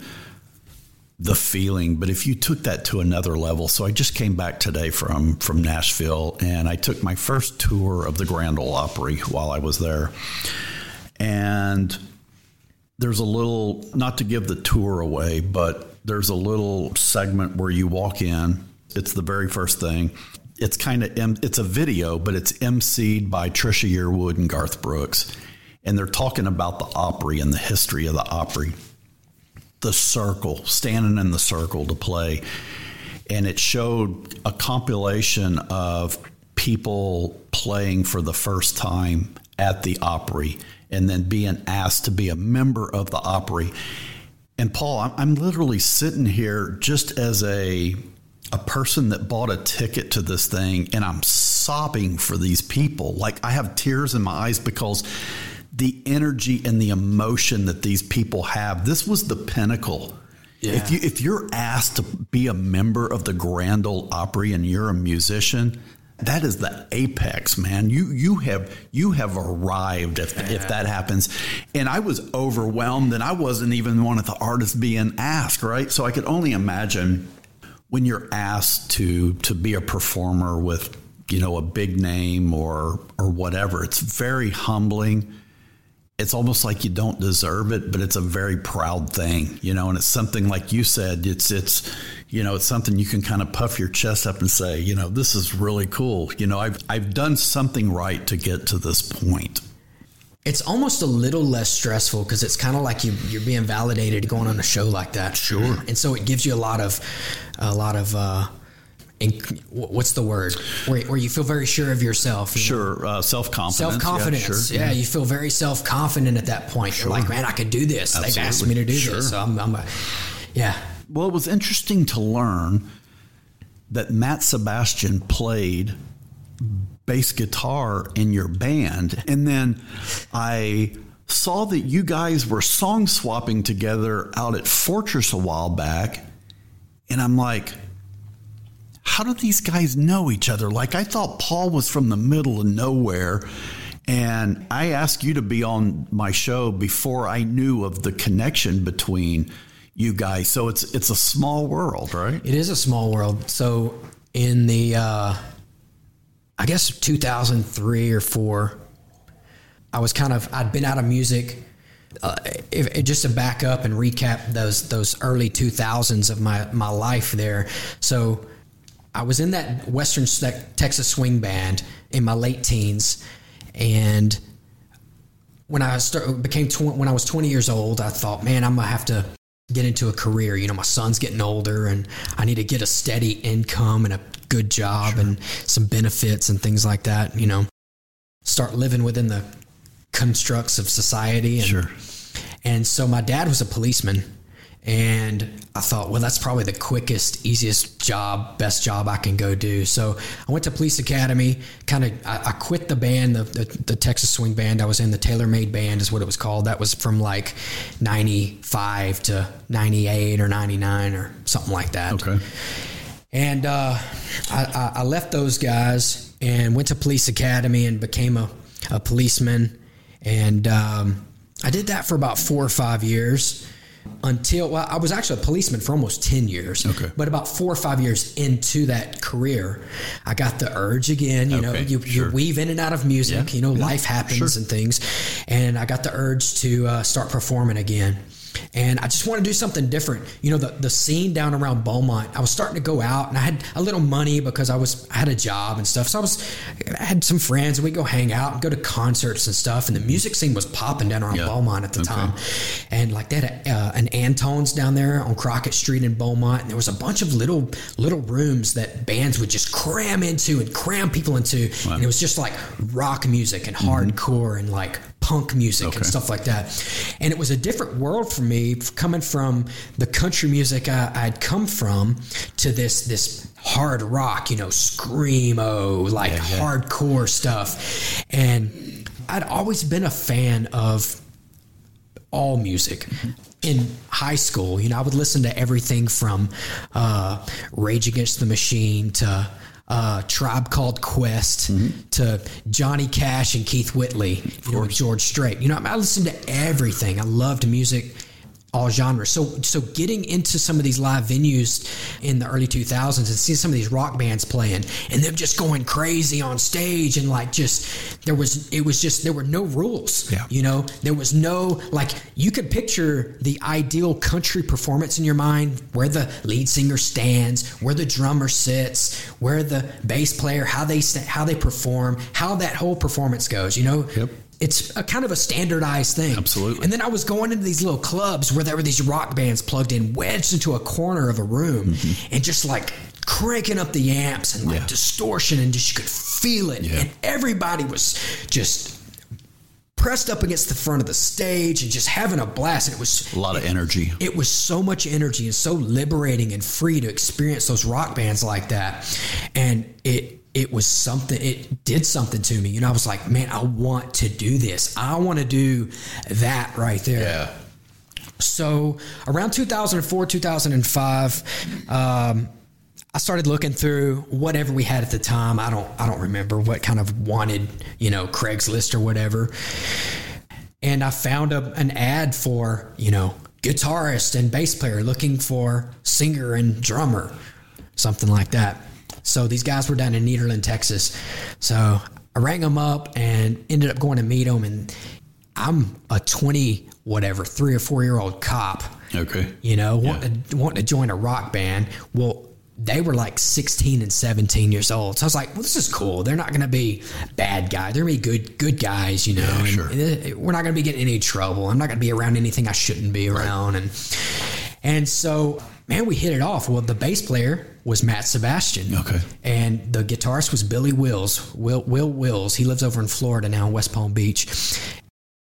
the feeling, but if you took that to another level, so I just came back today from from Nashville, and I took my first tour of the Grand Ole Opry while I was there, and there's a little not to give the tour away, but there's a little segment where you walk in. It's the very first thing. It's kind of it's a video, but it's emceed by Trisha Yearwood and Garth Brooks, and they're talking about the Opry and the history of the Opry. The circle, standing in the circle to play, and it showed a compilation of people playing for the first time at the Opry and then being asked to be a member of the Opry. And Paul, I'm, literally sitting here just as a a person that bought a ticket to this thing and I'm sobbing for these people. Like I have tears in my eyes because the energy and the emotion that these people have. This was the pinnacle. If you if you're asked to be a member of the Grand Ole Opry and you're a musician, that is the apex, man. You you have you have arrived if if that happens. And I was overwhelmed and I wasn't even one of the artists being asked, right? So I could only imagine when you're asked to to be a performer with, you know, a big name or or whatever. It's very humbling it's almost like you don't deserve it, but it's a very proud thing, you know, and it's something like you said, it's, it's, you know, it's something you can kind of puff your chest up and say, you know, this is really cool. You know, I've, I've done something right to get to this point. it's almost a little less stressful because it's kind of like you, you're being validated going on a show like that. Sure. And so it gives you a lot of, a lot of, uh, inc- what's the word? Where, where you feel very sure of yourself. you? Sure. Uh, self confidence. Self confidence. Yeah, Yeah, sure. you feel very self confident at that point. You're like, man, I could do this. They've asked me to do Sure. this. So I'm, I'm a, yeah. Well, it was interesting to learn that Matt Sebastian played bass guitar in your band. And then I saw that you guys were song swapping together out at Fortress a while back. And I'm like, how do these guys know each other? Like, I thought Paul was from the middle of nowhere. And I asked you to be on my show before I knew of the connection between you guys. So it's it's a small world, right? It is a small world. So in the, uh, I guess 2003 or four, I was kind of I'd been out of music. Uh, if, if- just to back up and recap those those early 2000s of my my life there. So I was in that Western Ste- Texas swing band in my late teens, and when I start, became tw- when I was 20 years old, I thought, man, I'm gonna have to get into a career. You know, my son's getting older, and I need to get a steady income and a good job and some benefits and things like that. You know, start living within the constructs of society. And, Sure. And so my dad was a policeman. And I thought, well, that's probably the quickest, easiest job, best job I can go do. So I went to police academy. Kind of, I, I quit the band, the, the the Texas swing band I was in. The Tailor Made Band is what it was called. That was from like '95 to '98 or '99 or something like that. Okay. And uh, I, I- left those guys and went to police academy and became a, a policeman. And um, I did that for about four or five years until, well, I was actually a policeman for almost 10 years. Okay. But about four or five years into that career, I got the urge again. You know, you, sure. you weave in and out of music, Yeah, you know, yeah, life happens sure. and things. And I got the urge to uh, start performing again. And I just want to do something different. You know, the, the scene down around Beaumont, I was starting to go out and I had a little money because I was, I had a job and stuff. So I was, I had some friends and we'd go hang out and go to concerts and stuff. And the music scene was popping down around Yeah. Beaumont at the Okay. time. And like they had a, uh, an Antone's down there on Crockett Street in Beaumont. And there was a bunch of little, little rooms that bands would just cram into and cram people into. And it was just like rock music and hardcore and like punk music Okay. and stuff like that. And it was a different world for me coming from the country music I, I'd come from to this this hard rock, you know, screamo, like hardcore stuff. And I'd always been a fan of all music. In high school, you know, I would listen to everything from uh, Rage Against the Machine to uh, Tribe Called Quest to Johnny Cash and Keith Whitley, you know, George Strait. You know, I listened to everything. I loved music all genres. So so getting into some of these live venues in the early 2000s and seeing some of these rock bands playing and them just going crazy on stage and like just there was it was just there were no rules. Yeah. You know, there was no like you could picture the ideal country performance in your mind where the lead singer stands, where the drummer sits, where the bass player how they how they perform, how that whole performance goes, you know? Yep. It's a kind of a standardized thing. Absolutely. And then I was going into these little clubs where there were these rock bands plugged in, wedged into a corner of a room, and just like cranking up the amps and like Mm-hmm. Yeah. distortion, and just you could feel it. Yeah. And everybody was just pressed up against the front of the stage and just having a blast. And it was A lot of energy. it was so much energy and so liberating and free to experience those rock bands like that. And it it was something it did something to me. You know, I was like, man, I want to do this. I want to do that right there. So around 2004, 2005, um, I started looking through whatever we had at the time. I don't, I don't remember what kind of wanted, you know, Craigslist or whatever. And I found a, an ad for, you know, guitarist and bass player looking for singer and drummer, something like that. So these guys were down in Nederland, Texas. So I rang them up and ended up going to meet them. And I'm a 20, whatever, three or four year old cop Okay. you know, wanting, to, wanting to join a rock band. Well, they were like 16 and 17 years old. So I was like, well, this is cool. They're not going to be bad guys. They're going to be good, good guys, you know. Yeah, sure. we're not going to be getting any trouble. I'm not going to be around anything I shouldn't be around. And, and so, man, we hit it off. Well, the bass player was Matt Sebastian. Okay. And the guitarist was Billy Wills, Will, Will Wills. He lives over in Florida now in West Palm Beach.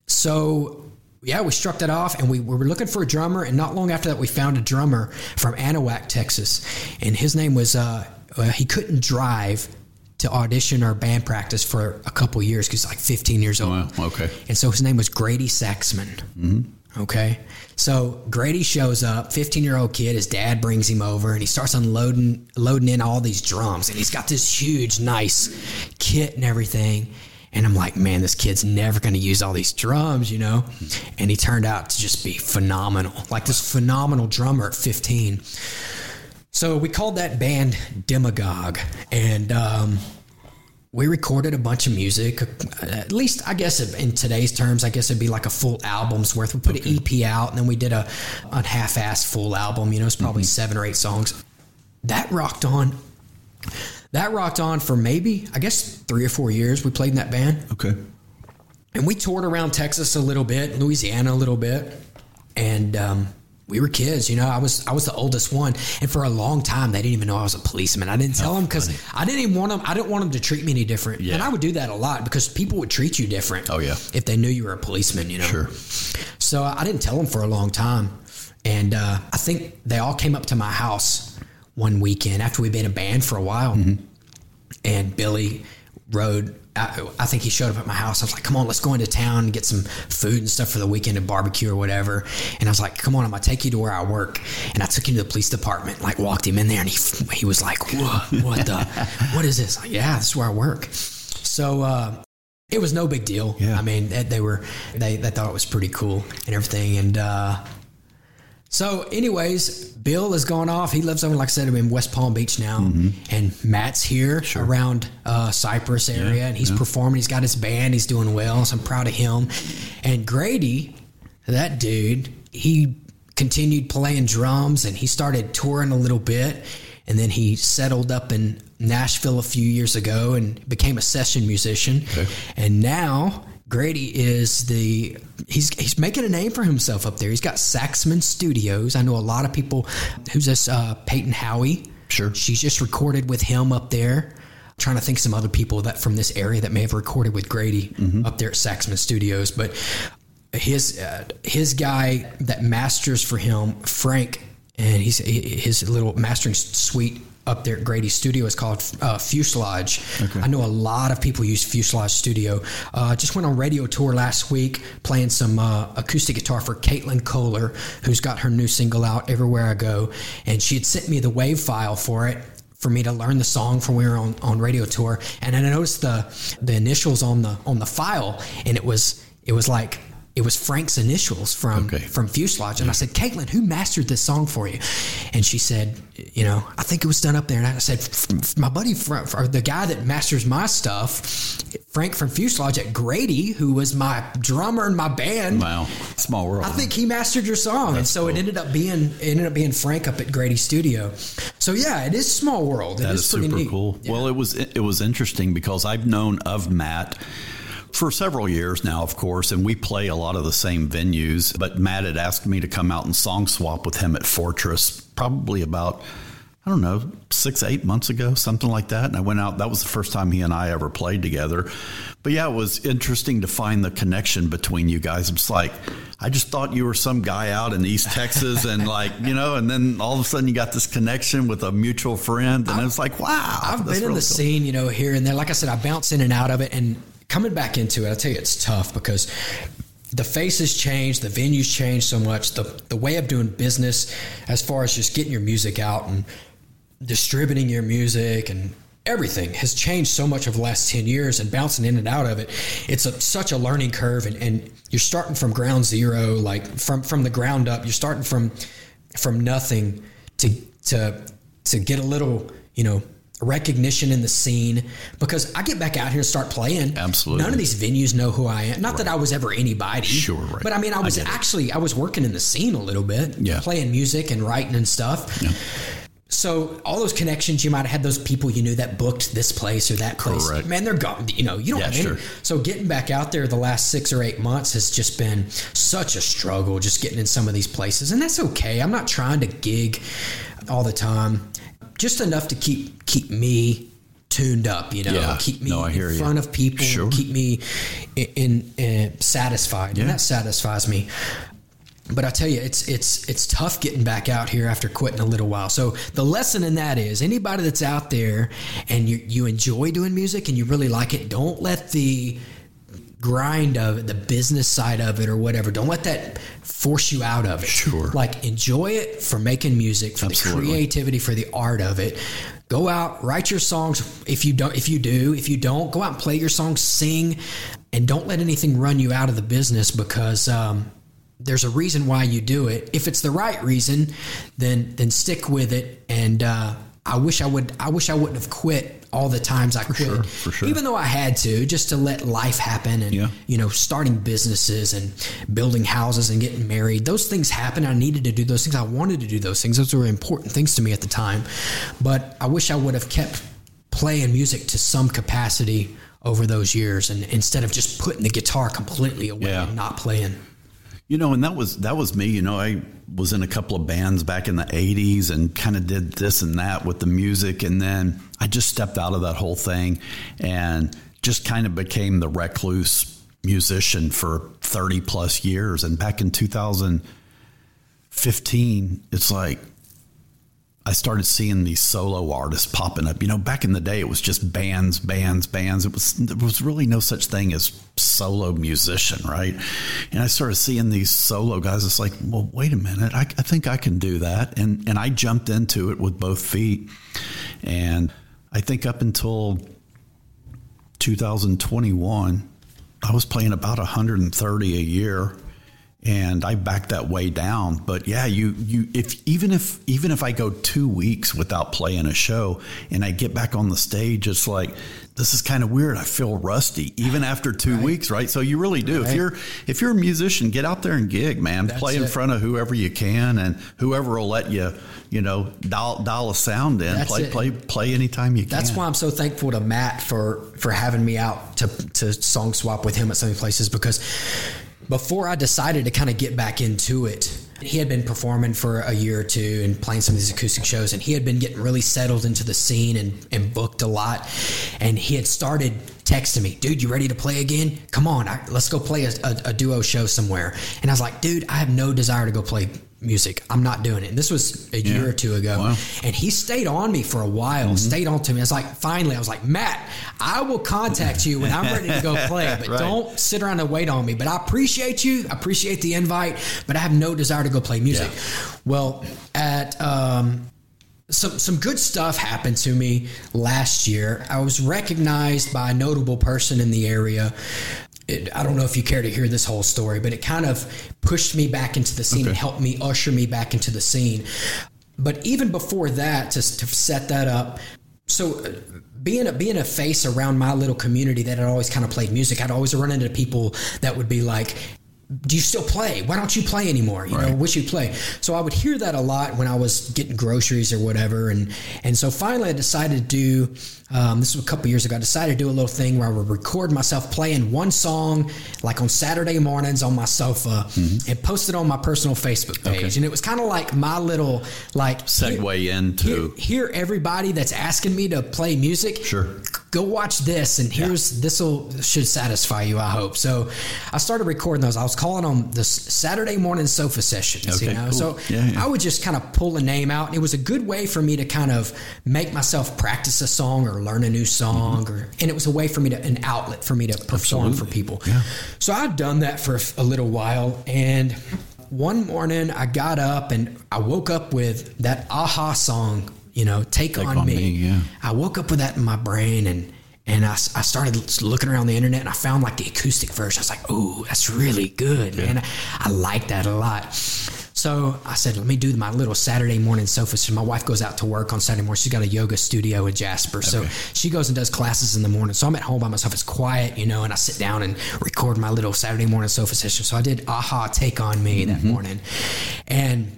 So yeah, we struck that off, and we, we were looking for a drummer. And not long after that, we found a drummer from Anahuac, Texas, and his name was. Uh, uh, he couldn't drive to audition or band practice for a couple years because he's like 15 years old. Wow. Okay. And so his name was Grady Saxman. Okay. So Grady shows up, 15 year old kid. His dad brings him over and he starts unloading, loading in all these drums. And he's got this huge, nice kit and everything. And I'm like, man, this kid's never going to use all these drums, you know? And he turned out to just be phenomenal, like this phenomenal drummer at 15. So we called that band Demagogue. And, um, we recorded a bunch of music. At least, I guess, in today's terms, I guess it'd be like a full album's worth. We put an EP out, and then we did a, a half-assed full album. You know, it's probably seven or eight songs. That rocked on. That rocked on for maybe, I guess, three or four years. We played in that band, Okay. and we toured around Texas a little bit, Louisiana a little bit, and um, we were kids. You know, I was I was the oldest one, and for a long time they didn't even know I was a policeman. I didn't tell them because I didn't even want them. I didn't want them to treat me any different. Yeah. And I would do that a lot because people would treat you different. Oh, yeah. if they knew you were a policeman. You know, Sure. so I didn't tell them for a long time. And uh, I think they all came up to my house one weekend after we'd been a band for a while. And Billy rode, I, I think he showed up at my house. I was like, come on, let's go into town and get some food and stuff for the weekend and barbecue or whatever. And I was like, come on, I'm going to take you to where I work. And I took him to the police department, like walked him in there and he, he was like, what, what the, what is this? Like, yeah, this is where I work. So, uh, it was no big deal. Yeah. I mean, they, they were they, they thought it was pretty cool and everything. And uh, so, anyways, Bill is gone off. He lives over, like I said, in West Palm Beach now, and Matt's here around uh, Cypress area, and he's performing. He's got his band. He's doing well. So I'm proud of him. And Grady, that dude, he continued playing drums, and he started touring a little bit, and then he settled up in Nashville a few years ago and became a session musician. And now Grady is the he's he's making a name for himself up there. He's got Saxman Studios. I know a lot of people. Who's this? Uh, Peyton Howie. Sure. She's just recorded with him up there. I'm trying to think some other people that from this area that may have recorded with Grady up there at Saxman Studios, but his uh, his guy that masters for him, Frank, and he's his little mastering suite up there at Grady Studio. is called uh, Fuselage. I know a lot of people use Fuselage Studio. Uh, just went on radio tour last week playing some uh, acoustic guitar for Caitlin Kohler, who's got her new single out, Everywhere I Go. And she had sent me the wave file for it for me to learn the song from when we were on, on radio tour. And I noticed the the initials on the on the file and it was it was like it was Frank's initials from Okay. from Fuselage. And I mm. said, Caitlin, who mastered this song for you? And she said, you know, I think it was done up there. And I said, "F- f- my buddy, or the guy that masters my stuff, Frank from Fuselage at Grady, who was my drummer in my band. Wow. Small world. I think he mastered your song, and so it ended up being it ended up being Frank up at Grady Studio. So yeah, it is small world. It That is is pretty super neat. cool. Well, it was it was interesting because I've known of Matt for several years now, of course, and we play a lot of the same venues. But Matt had asked me to come out and song swap with him at Fortress, probably about I don't know six eight months ago, something like that. And I went out. That was the first time he and I ever played together. But yeah, it was interesting to find the connection between you guys. It's like I just thought you were some guy out in East Texas, and like you know, and then all of a sudden you got this connection with a mutual friend, and it's like wow. I've been in the cool. scene, you know, here and there. Like I said, I bounce in and out of it, and coming back into it, I tell you, it's tough because the faces change, the venues change so much, the the way of doing business, as far as just getting your music out and distributing your music and everything has changed so much over the last 10 years and bouncing in and out of it. It's a, such a learning curve and, and you're starting from ground zero like from from the ground up you're starting from from nothing to to to get a little you know recognition in the scene because I get back out here and start playing. Absolutely. None of these venues know who I am. Not that I was ever anybody. Sure, right. But I mean, I I was it. actually I was working in the scene a little bit. Yeah. Playing music and writing and stuff. So all those connections you might have had those people you knew that booked this place or that place. Correct. Man, they're gone. You know, you don't Yeah, have any. So getting back out there the last six or eight months has just been such a struggle. Just getting in some of these places, and that's okay. I'm not trying to gig all the time. Just enough to keep keep me tuned up. You know, Yeah. keep me No, in hear you. front of people. Sure. Keep me in, in uh, satisfied, Yeah. and that satisfies me. But I tell you, it's it's it's tough getting back out here after quitting a little while. So the lesson in that is anybody that's out there and you you enjoy doing music and you really like it, don't let the grind of it, the business side of it or whatever, don't let that force you out of it. Sure. Like enjoy it for making music, for Absolutely. the creativity, for the art of it. Go out, write your songs if you don't if you do, if you don't, go out and play your songs, sing, and don't let anything run you out of the business because um there's a reason why you do it. If it's the right reason, then then stick with it. And uh, I wish I would. I wish I wouldn't have quit all the times I quit. sure, for sure. Even though I had to, just to let life happen and Yeah. you know, starting businesses and building houses and getting married. Those things happened. I needed to do those things. I wanted to do those things. Those were important things to me at the time. But I wish I would have kept playing music to some capacity over those years, and instead of just putting the guitar completely away Yeah. and not playing. You know, and that was that was me. You know, I was in a couple of bands back in the '80s and kind of did this and that with the music, and then I just stepped out of that whole thing and just kind of became the recluse musician for 30 plus years. And back in 2015, it's like I started seeing these solo artists popping up. You know, back in the day, it was just bands, bands, bands. It was there was really no such thing as solo musician, right? And I started seeing these solo guys. It's like, well, wait a minute, I, I think I can do that, and and I jumped into it with both feet. And I think up until 2021, I was playing about 130 a year and I back that way down. But yeah, you you if even if even if I go two weeks without playing a show and I get back on the stage, it's like this is kind of weird. I feel rusty even after two weeks, right? So you really do. If you're if you're a musician, get out there and gig, man. That's Play in it. front of whoever you can, and whoever will let you, you know, dial dial a sound in. That's play it. play play anytime you can. That's why I'm so thankful to Matt for for having me out to to song swap with him at some places because before I decided to kind of get back into it, he had been performing for a year or two and playing some of these acoustic shows, and he had been getting really settled into the scene and, and booked a lot. And he had started texting me, dude, you ready to play again? Come on, I, let's go play a, a, a duo show somewhere. And I was like, dude, I have no desire to go play music. I'm not doing it. And this was a year or two ago. Wow. And he stayed on me for a while, stayed on to me. I was like, finally, I was like, Matt, I will contact you when I'm ready to go play, but Right. don't sit around and wait on me. But I appreciate you. I appreciate the invite, but I have no desire to go play music. Well, at, um, some some good stuff happened to me last year. I was recognized by a notable person in the area. It, I don't know if you care to hear this whole story, but it kind of pushed me back into the scene and helped me usher me back into the scene. But even before that, to, to set that up, so uh, being a being a face around my little community that had always kind of played music, I'd always run into people that would be like, "Do you still play? Why don't you play anymore? You know, wish you'd play." So I would hear that a lot when I was getting groceries or whatever, and and so finally I decided to do. Um, this was a couple years ago. I decided to do a little thing where I would record myself playing one song, like on Saturday mornings on my sofa, and post it on my personal Facebook page. And it was kind of like my little like Segue here, into here everybody that's asking me to play music Sure. Go watch this and here's this will should satisfy you i hope so i started recording those i was calling them the saturday morning sofa sessions you Okay, know cool. so Yeah, yeah. i would just kind of pull a name out and it was a good way for me to kind of make myself practice a song or learn a new song or and it was a way for me to an outlet for me to perform for Mm-hmm. People Yeah. so i'd done that for a little while and one morning i got up and i woke up with that a-ha song you know take, on, on me, Me, yeah. I woke up with that in my brain and and I, I started looking around the internet and I found like the acoustic version. I was like, "Ooh, that's really good, and I, I like that a lot." So I said, "Let me do my little Saturday morning sofa." So my wife goes out to work on Saturday morning. She's got a yoga studio in Jasper, so she goes and does classes in the morning. So I'm at home by myself. It's quiet, you know, and I sit down and record my little Saturday morning sofa session. So I did "a-ha, Take on Me" that morning, and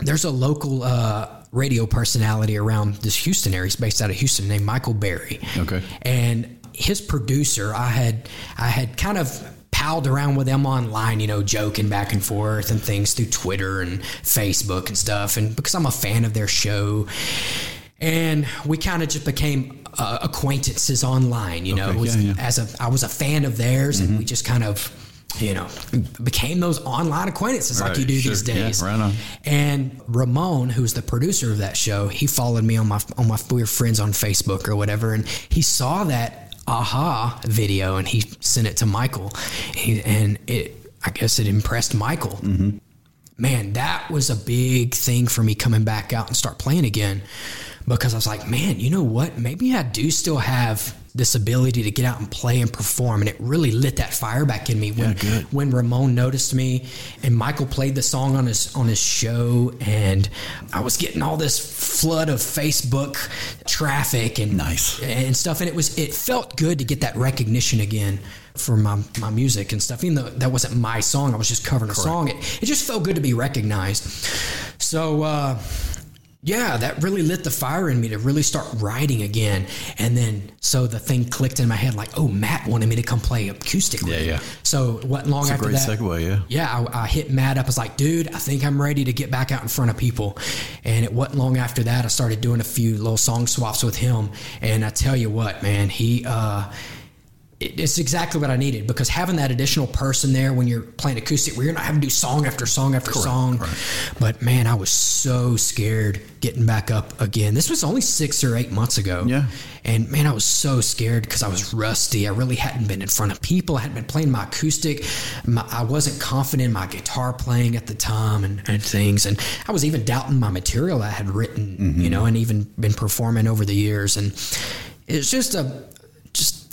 there's a local uh, radio personality around this Houston area. He's based out of Houston, named Michael Berry. Okay. And his producer, I had I had kind of palled around with them online, you know, joking back and forth and things through Twitter and Facebook and stuff. And because I'm a fan of their show, and we kind of just became uh, acquaintances online, you know. Okay, was- yeah, yeah. As a, I was a fan of theirs, and we just kind of. You know, became those online acquaintances like you do sure. these Yeah, days. right on. And Ramon, who's the producer of that show, he followed me on my on my we were friends on Facebook or whatever, and he saw that a-ha video and he sent it to Michael, he, and it I guess it impressed Michael. Mm-hmm. Man, that was a big thing for me coming back out and start playing again, because I was like, man, you know what? Maybe I do still have this ability to get out and play and perform, and it really lit that fire back in me when good. when Ramon noticed me and Michael played the song on his on his show and I was getting all this flood of Facebook traffic and Nice. and stuff and it was it felt good to get that recognition again for my, my music and stuff even though that wasn't my song I was just covering a song it, it just felt good to be recognized so uh yeah, that really lit the fire in me to really start writing again. And then, so the thing clicked in my head like, oh, Matt wanted me to come play acoustically. Yeah, yeah. So it wasn't long It's a after great that. segue, yeah. Yeah, I, I hit Matt up. I was like, dude, I think I'm ready to get back out in front of people. And it wasn't long after that, I started doing a few little song swaps with him. And I tell you what, man, he, uh, it's exactly what I needed because having that additional person there when you're playing acoustic, where you're not having to do song after song after song. But man, I was so scared getting back up again. This was only six or eight months ago. Yeah. And man, I was so scared because I was rusty. I really hadn't been in front of people. I hadn't been playing my acoustic. My, I wasn't confident in my guitar playing at the time and, and things. And I was even doubting my material I had written, you mm-hmm. know, and even been performing over the years. And it's just a,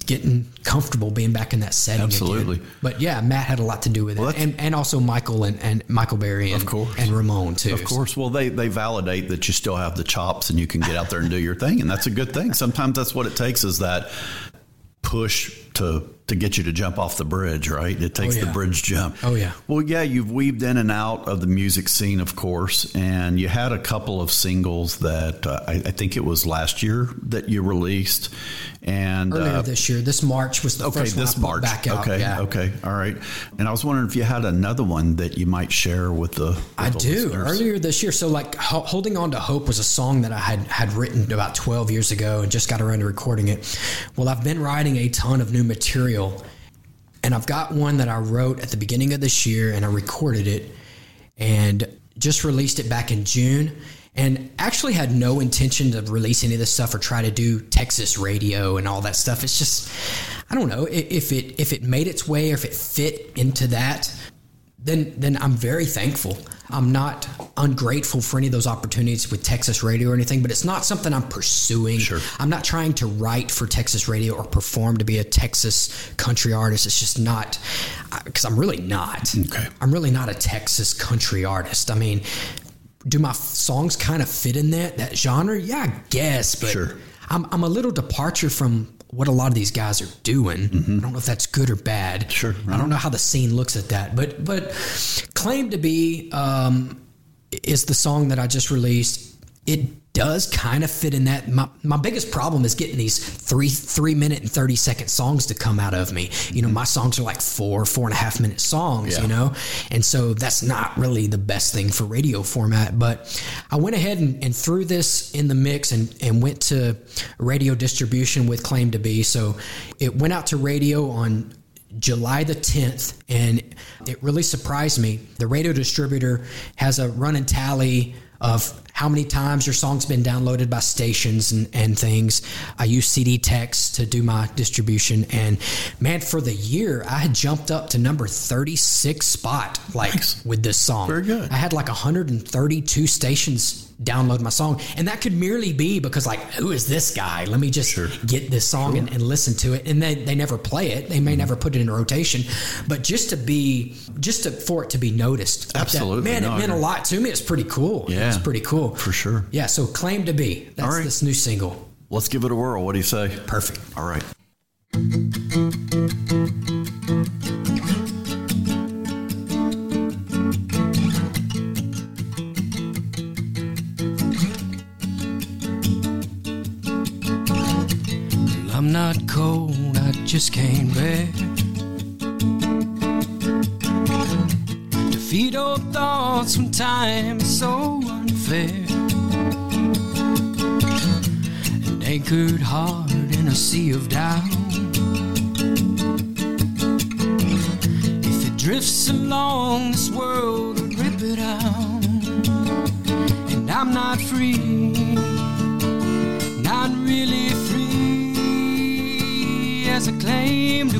getting comfortable being back in that setting. again. Absolutely. But yeah, Matt had a lot to do with Well, it. And, and also Michael and, and Michael Berry and, Of course. and Ramon too. Of course. Well, they, they validate that you still have the chops and you can get out there and do your thing. And that's a good thing. Sometimes that's what it takes is that push to to get you to jump off the bridge, right? It takes Oh, yeah. the bridge jump. Oh, yeah. Well, yeah, you've weaved in and out of the music scene, of course, and you had a couple of singles that uh, I, I think it was last year that you released. And Earlier uh, this year, this March was the Okay, first one this March. back out. Okay, yeah. okay, all right. And I was wondering if you had another one that you might share with the. with I the do. listeners. Earlier this year, so like Ho- "Holding On to Hope" was a song that I had had written about twelve years ago, and just got around to recording it. Well, I've been writing a ton of new material, and I've got one that I wrote at the beginning of this year, and I recorded it, and just released it back in June and actually had no intention to release any of this stuff or try to do Texas radio and all that stuff. It's just, I don't know if it if it made its way or if it fit into that. Then, then I'm very thankful. I'm not ungrateful for any of those opportunities with Texas radio or anything, but it's not something I'm pursuing. Sure. I'm not trying to write for Texas radio or perform to be a Texas country artist. It's just not because I'm really not. Okay. I'm really not a Texas country artist. I mean, do my f- songs kind of fit in that that genre? Yeah, I guess, but Sure. I'm I'm a little departure from what a lot of these guys are doing. I don't know if that's good or bad. Mm-hmm. Sure. I don't know how the scene looks at that, but but claim to be um, is the song that I just released. It does kind of fit in that. My, my biggest problem is getting these three three minute and thirty second songs to come out of me. You know, my songs are like four four and a half minute songs. Yeah. You know, and so that's not really the best thing for radio format. But I went ahead and, and threw this in the mix and and went to radio distribution with Claim to Be. So it went out to radio on July the 10th, and it really surprised me. The radio distributor has a running tally of how many times your song's been downloaded by stations and, and things. I use CDX to do my distribution, and man, for the year, I had jumped up to number 36 spot, like with this song. Very good. I had like 132 stations download my song, and that could merely be because, like, who is this guy? Let me just get this song and, and listen to it. And they, they never play it. They Mm-hmm. may never put it in rotation, but just to be, just to, for it to be noticed, like that, Absolutely. man, No, it meant a lot to me. It's pretty cool. Yeah. it's pretty cool For sure. Yeah. So, claim to be. That's right. this new single. Let's give it a whirl. What do you say? Perfect. All right. Not cold, I just can't bear Defeat old thoughts when time is so unfair. And anchored hard in a sea of doubt. If it drifts along this world, will rip it out. And I'm not free. Not really free I claim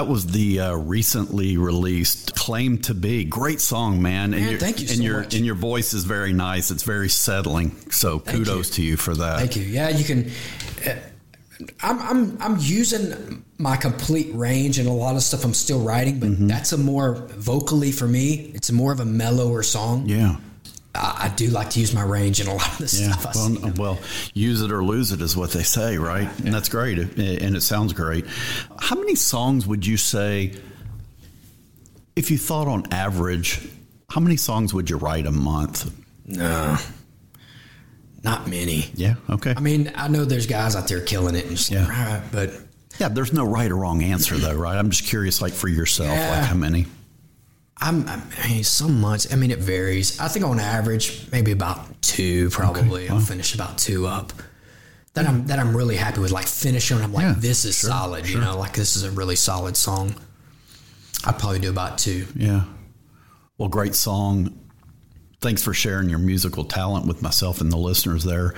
That was the uh, recently released "Claim to Be." Great song, man. And your, thank you and so your much. and your voice is very nice. It's very settling. So kudos to you for that. Thank you. Yeah, you can. Uh, I'm I'm I'm using my complete range and a lot of stuff I'm still writing, but Mm-hmm. that's a more vocally for me. It's more of a mellower song. Yeah. I, I do like to use my range in a lot of the Yeah. stuff I sing. Well, well, use it or lose it is what they say, right? And that's great. And it sounds great. How many songs would you say, if you thought on average, how many songs would you write a month? No, not many. Yeah. Okay. I mean, I know there's guys out there killing it, and just Yeah. right, but yeah. There's no right or wrong answer, though, right? I'm just curious, like for yourself, Yeah. like how many? I'm, I'm mean, some months. I mean, it varies. I think on average, maybe about two. Probably, I'll finish about two up. That I'm that I'm really happy with. Like finishing, I'm like, Yeah, this is sure, solid. You know, like this is a really solid song. I'd probably do about two. Yeah. Well, great song. Thanks for sharing your musical talent with myself and the listeners there.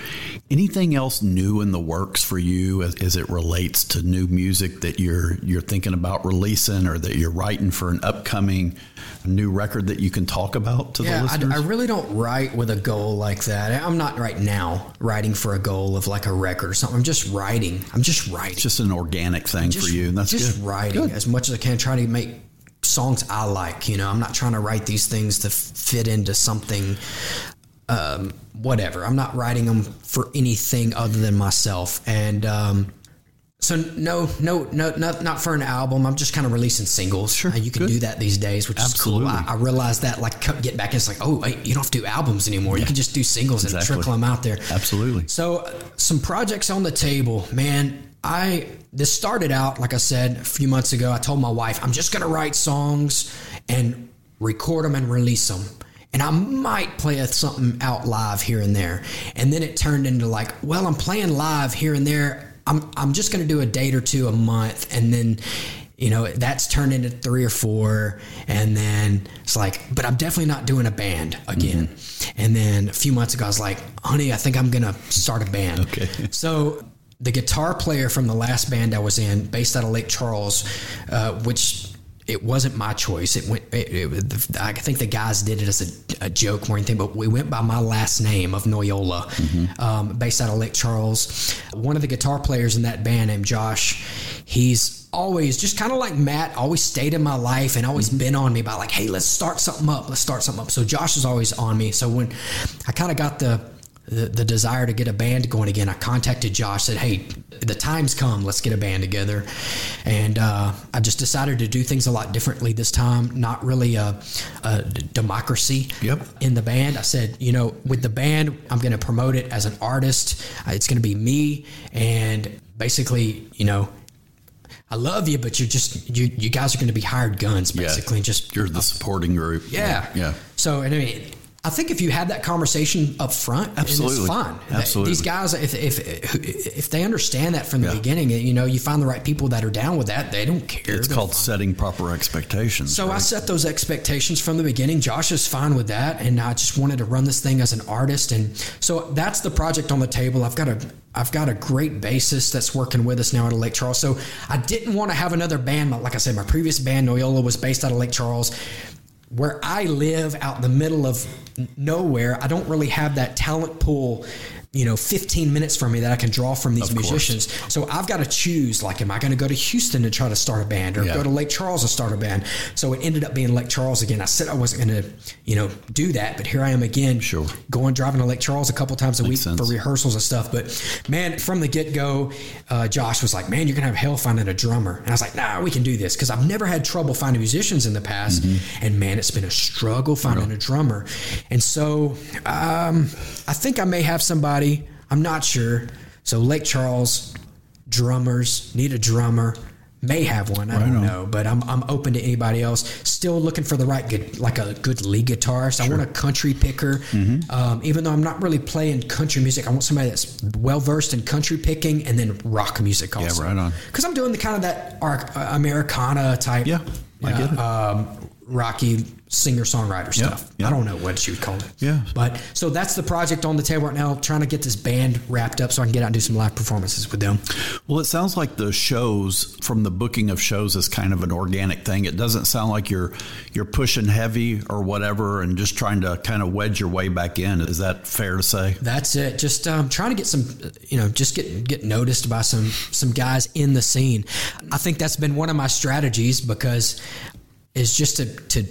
Anything else new in the works for you as, as it relates to new music that you're you're thinking about releasing or that you're writing for an upcoming new record that you can talk about to the listeners? I, I really don't write with a goal like that. I'm not right now writing for a goal of like a record or something. I'm just writing. I'm just writing. it's just an organic thing just, for you, and that's just good. writing Good. as much as I can. Try to make songs I like. You know, I'm not trying to write these things to fit into something. Um, whatever. I'm not writing them for anything other than myself. And um, so no, no, no, not not for an album. I'm just kind of releasing singles. Sure, Uh, you can good. do that these days, which Absolutely. is cool. I, I realized that. Like, get back. It's like, oh, wait, you don't have to do albums anymore. You can just do singles and trickle them out there. Absolutely. So, uh, some projects on the table, man. I this started out like I said a few months ago. I told my wife I'm just going to write songs and record them and release them. And I might play something out live here and there. And then it turned into like, well, I'm playing live here and there. I'm I'm just going to do a date or two a month, and then you know that's turned into three or four and then it's like but i'm definitely not doing a band again mm-hmm. and then a few months ago i was like honey i think i'm gonna start a band Okay. so the guitar player from the last band i was in based out of lake charles uh, which it wasn't my choice. It went. It, it, I think the guys did it as a, a joke or anything, but we went by my last name of Noyola, um, based out of Lake Charles. One of the guitar players in that band named Josh, he's always just kind of like Matt, always stayed in my life and always been on me about like, hey, let's start something up. Let's start something up. So Josh is always on me. So when I kind of got the the, the desire to get a band going again, I contacted Josh, said, Hey, the time's come, let's get a band together. And uh, I just decided to do things a lot differently this time, not really a, a d- democracy Yep. in the band. I said, You know, with the band, I'm going to promote it as an artist. Uh, It's going to be me. And basically, you know, I love you, but you're just, you, you guys are going to be hired guns, Yeah. basically. and Just You're the supporting group. yeah. Yeah. So, and I mean, I think if you have that conversation up front, Absolutely. it's fine. Absolutely. These guys, if, if if they understand that from the Yeah. beginning, you know, you find the right people that are down with that. They don't care. It's They're called fine. setting proper expectations. So I set those expectations from the beginning. Josh is fine with that, and I just wanted to run this thing as an artist, and so that's the project on the table. I've got a I've got a great bassist that's working with us now out of Lake Charles. So I didn't want to have another band. Like I said, my previous band Noyola was based out of Lake Charles. Where I live out in the middle of nowhere, I don't really have that talent pool. You know, 15 minutes from me that I can draw from these Of course. musicians. So I've got to choose. Like, am I going to go to Houston to try to start a band, or Yeah. go to Lake Charles to start a band? So it ended up being Lake Charles again. I said I wasn't going to, you know, do that, but here I am again. Sure. Going driving to Lake Charles a couple times a Makes week for rehearsals and stuff. But man, from the get go, uh, Josh was like, "Man, you're gonna have hell finding a drummer," and I was like, "Nah, we can do this," because I've never had trouble finding musicians in the past, Mm-hmm. and man, it's been a struggle finding a drummer. And so um, I think I may have somebody. I'm not sure. So Lake Charles drummers need a drummer. may have one. I don't know, but I'm I'm open to anybody else. Still looking for the right good, like a good lead guitarist. I want a country picker. Mm-hmm. Um, even though I'm not really playing country music, I want somebody that's well versed in country picking and then rock music also. Yeah, right on. Because I'm doing the kind of that uh, Americana type. Yeah, I get it. Um, rocky singer songwriter stuff. yeah. I don't know what you would call it. Yeah. But so that's the project on the table right now. Trying to get this band wrapped up so I can get out and do some live performances with them. Well, it sounds like the shows from the booking of shows is kind of an organic thing. It doesn't sound like you're you're pushing heavy or whatever and just trying to kind of wedge your way back in. Is that fair to say? That's it. Just um, trying to get some, you know, just get get noticed by some some guys in the scene. I think that's been one of my strategies because is just to to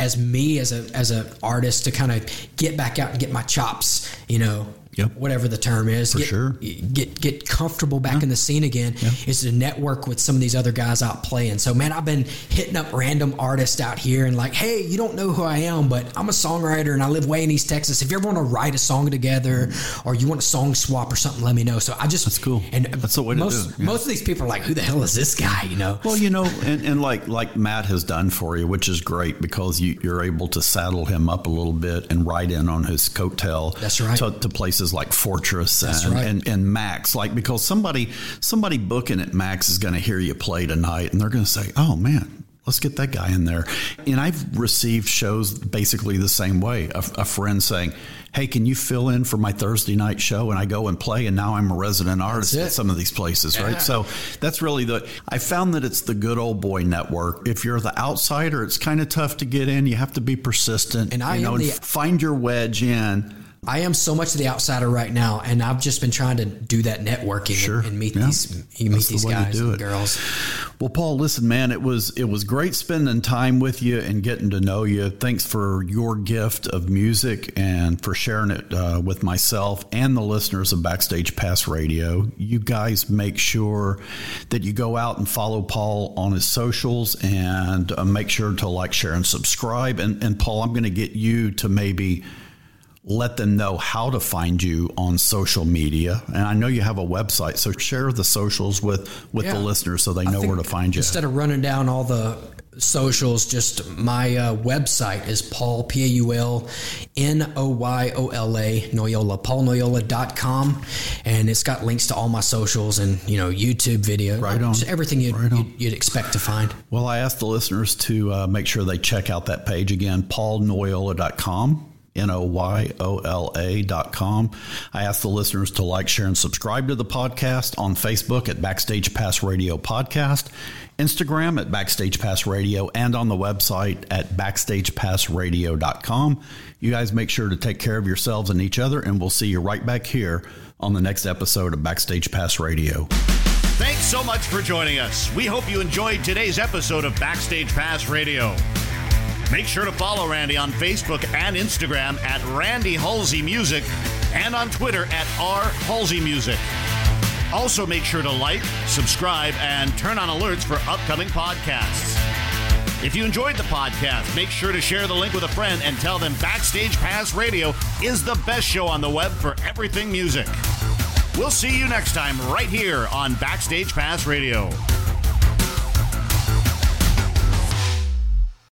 as me as a as an artist to kind of get back out and get my chops, you know. Yep. Whatever the term is, For get, sure. Get get comfortable back in the scene again. Is to network with some of these other guys out playing. So man, I've been hitting up random artists out here and like, hey, you don't know who I am, but I'm a songwriter and I live way in East Texas. If you ever want to write a song together or you want a song swap or something, let me know. So I just That's cool. And That's the way to most, do it, yeah. Most of these people are like, who the hell is this guy? You know. Well, you know, and, and like like Matt has done for you, which is great because you, you're able to saddle him up a little bit and ride in on his coattail. That's right. To, to places like Fortress and, right. and and Max, like because somebody somebody booking at Max is going to hear you play tonight, and they're going to say, "Oh man." Let's get that guy in there. And I've received shows basically the same way. A, a friend saying, Hey, can you fill in for my Thursday night show? And I go and play, and now I'm a resident artist at some of these places, right? So that's really the. I found that it's the good old boy network. If you're the outsider, it's kind of tough to get in. You have to be persistent, And I you know, the- find your wedge in. I am so much the outsider right now, and I've just been trying to do that networking Sure. and, and meet Yeah. these you meet That's these to guys and it. girls. Well, Paul, listen, man, it was it was great spending time with you and getting to know you. Thanks for your gift of music and for sharing it uh, with myself and the listeners of Backstage Pass Radio. You guys make sure that you go out and follow Paul on his socials and uh, make sure to like, share, and subscribe. And, and Paul, I'm going to get you to maybe let them know how to find you on social media. And I know you have a website, so share the socials with with Yeah. the listeners so they know where to find you. Instead of running down all the socials, just my uh, website is Paul P A U L N O Y O L A Noyola paulnoyola.com and it's got links to all my socials and you know YouTube video Right on. just everything you'd, Right on. you'd, you'd expect to find. Well, I asked the listeners to uh, make sure they check out that page again, paulnoyola.com. N O Y O L A dot com. I ask the listeners to like, share, and subscribe to the podcast on Facebook at Backstage Pass Radio Podcast, Instagram at Backstage Pass Radio, and on the website at backstagepassradio.com. You guys make sure to take care of yourselves and each other, and we'll see you right back here on the next episode of Backstage Pass Radio. Thanks so much for joining us. We hope you enjoyed today's episode of Backstage Pass Radio. Make sure to follow Randy on Facebook and Instagram at Randy Halsey Music and on Twitter at R Halsey Music. Also, make sure to like, subscribe, and turn on alerts for upcoming podcasts. If you enjoyed the podcast, make sure to share the link with a friend and tell them Backstage Pass Radio is the best show on the web for everything music. We'll see you next time right here on Backstage Pass Radio.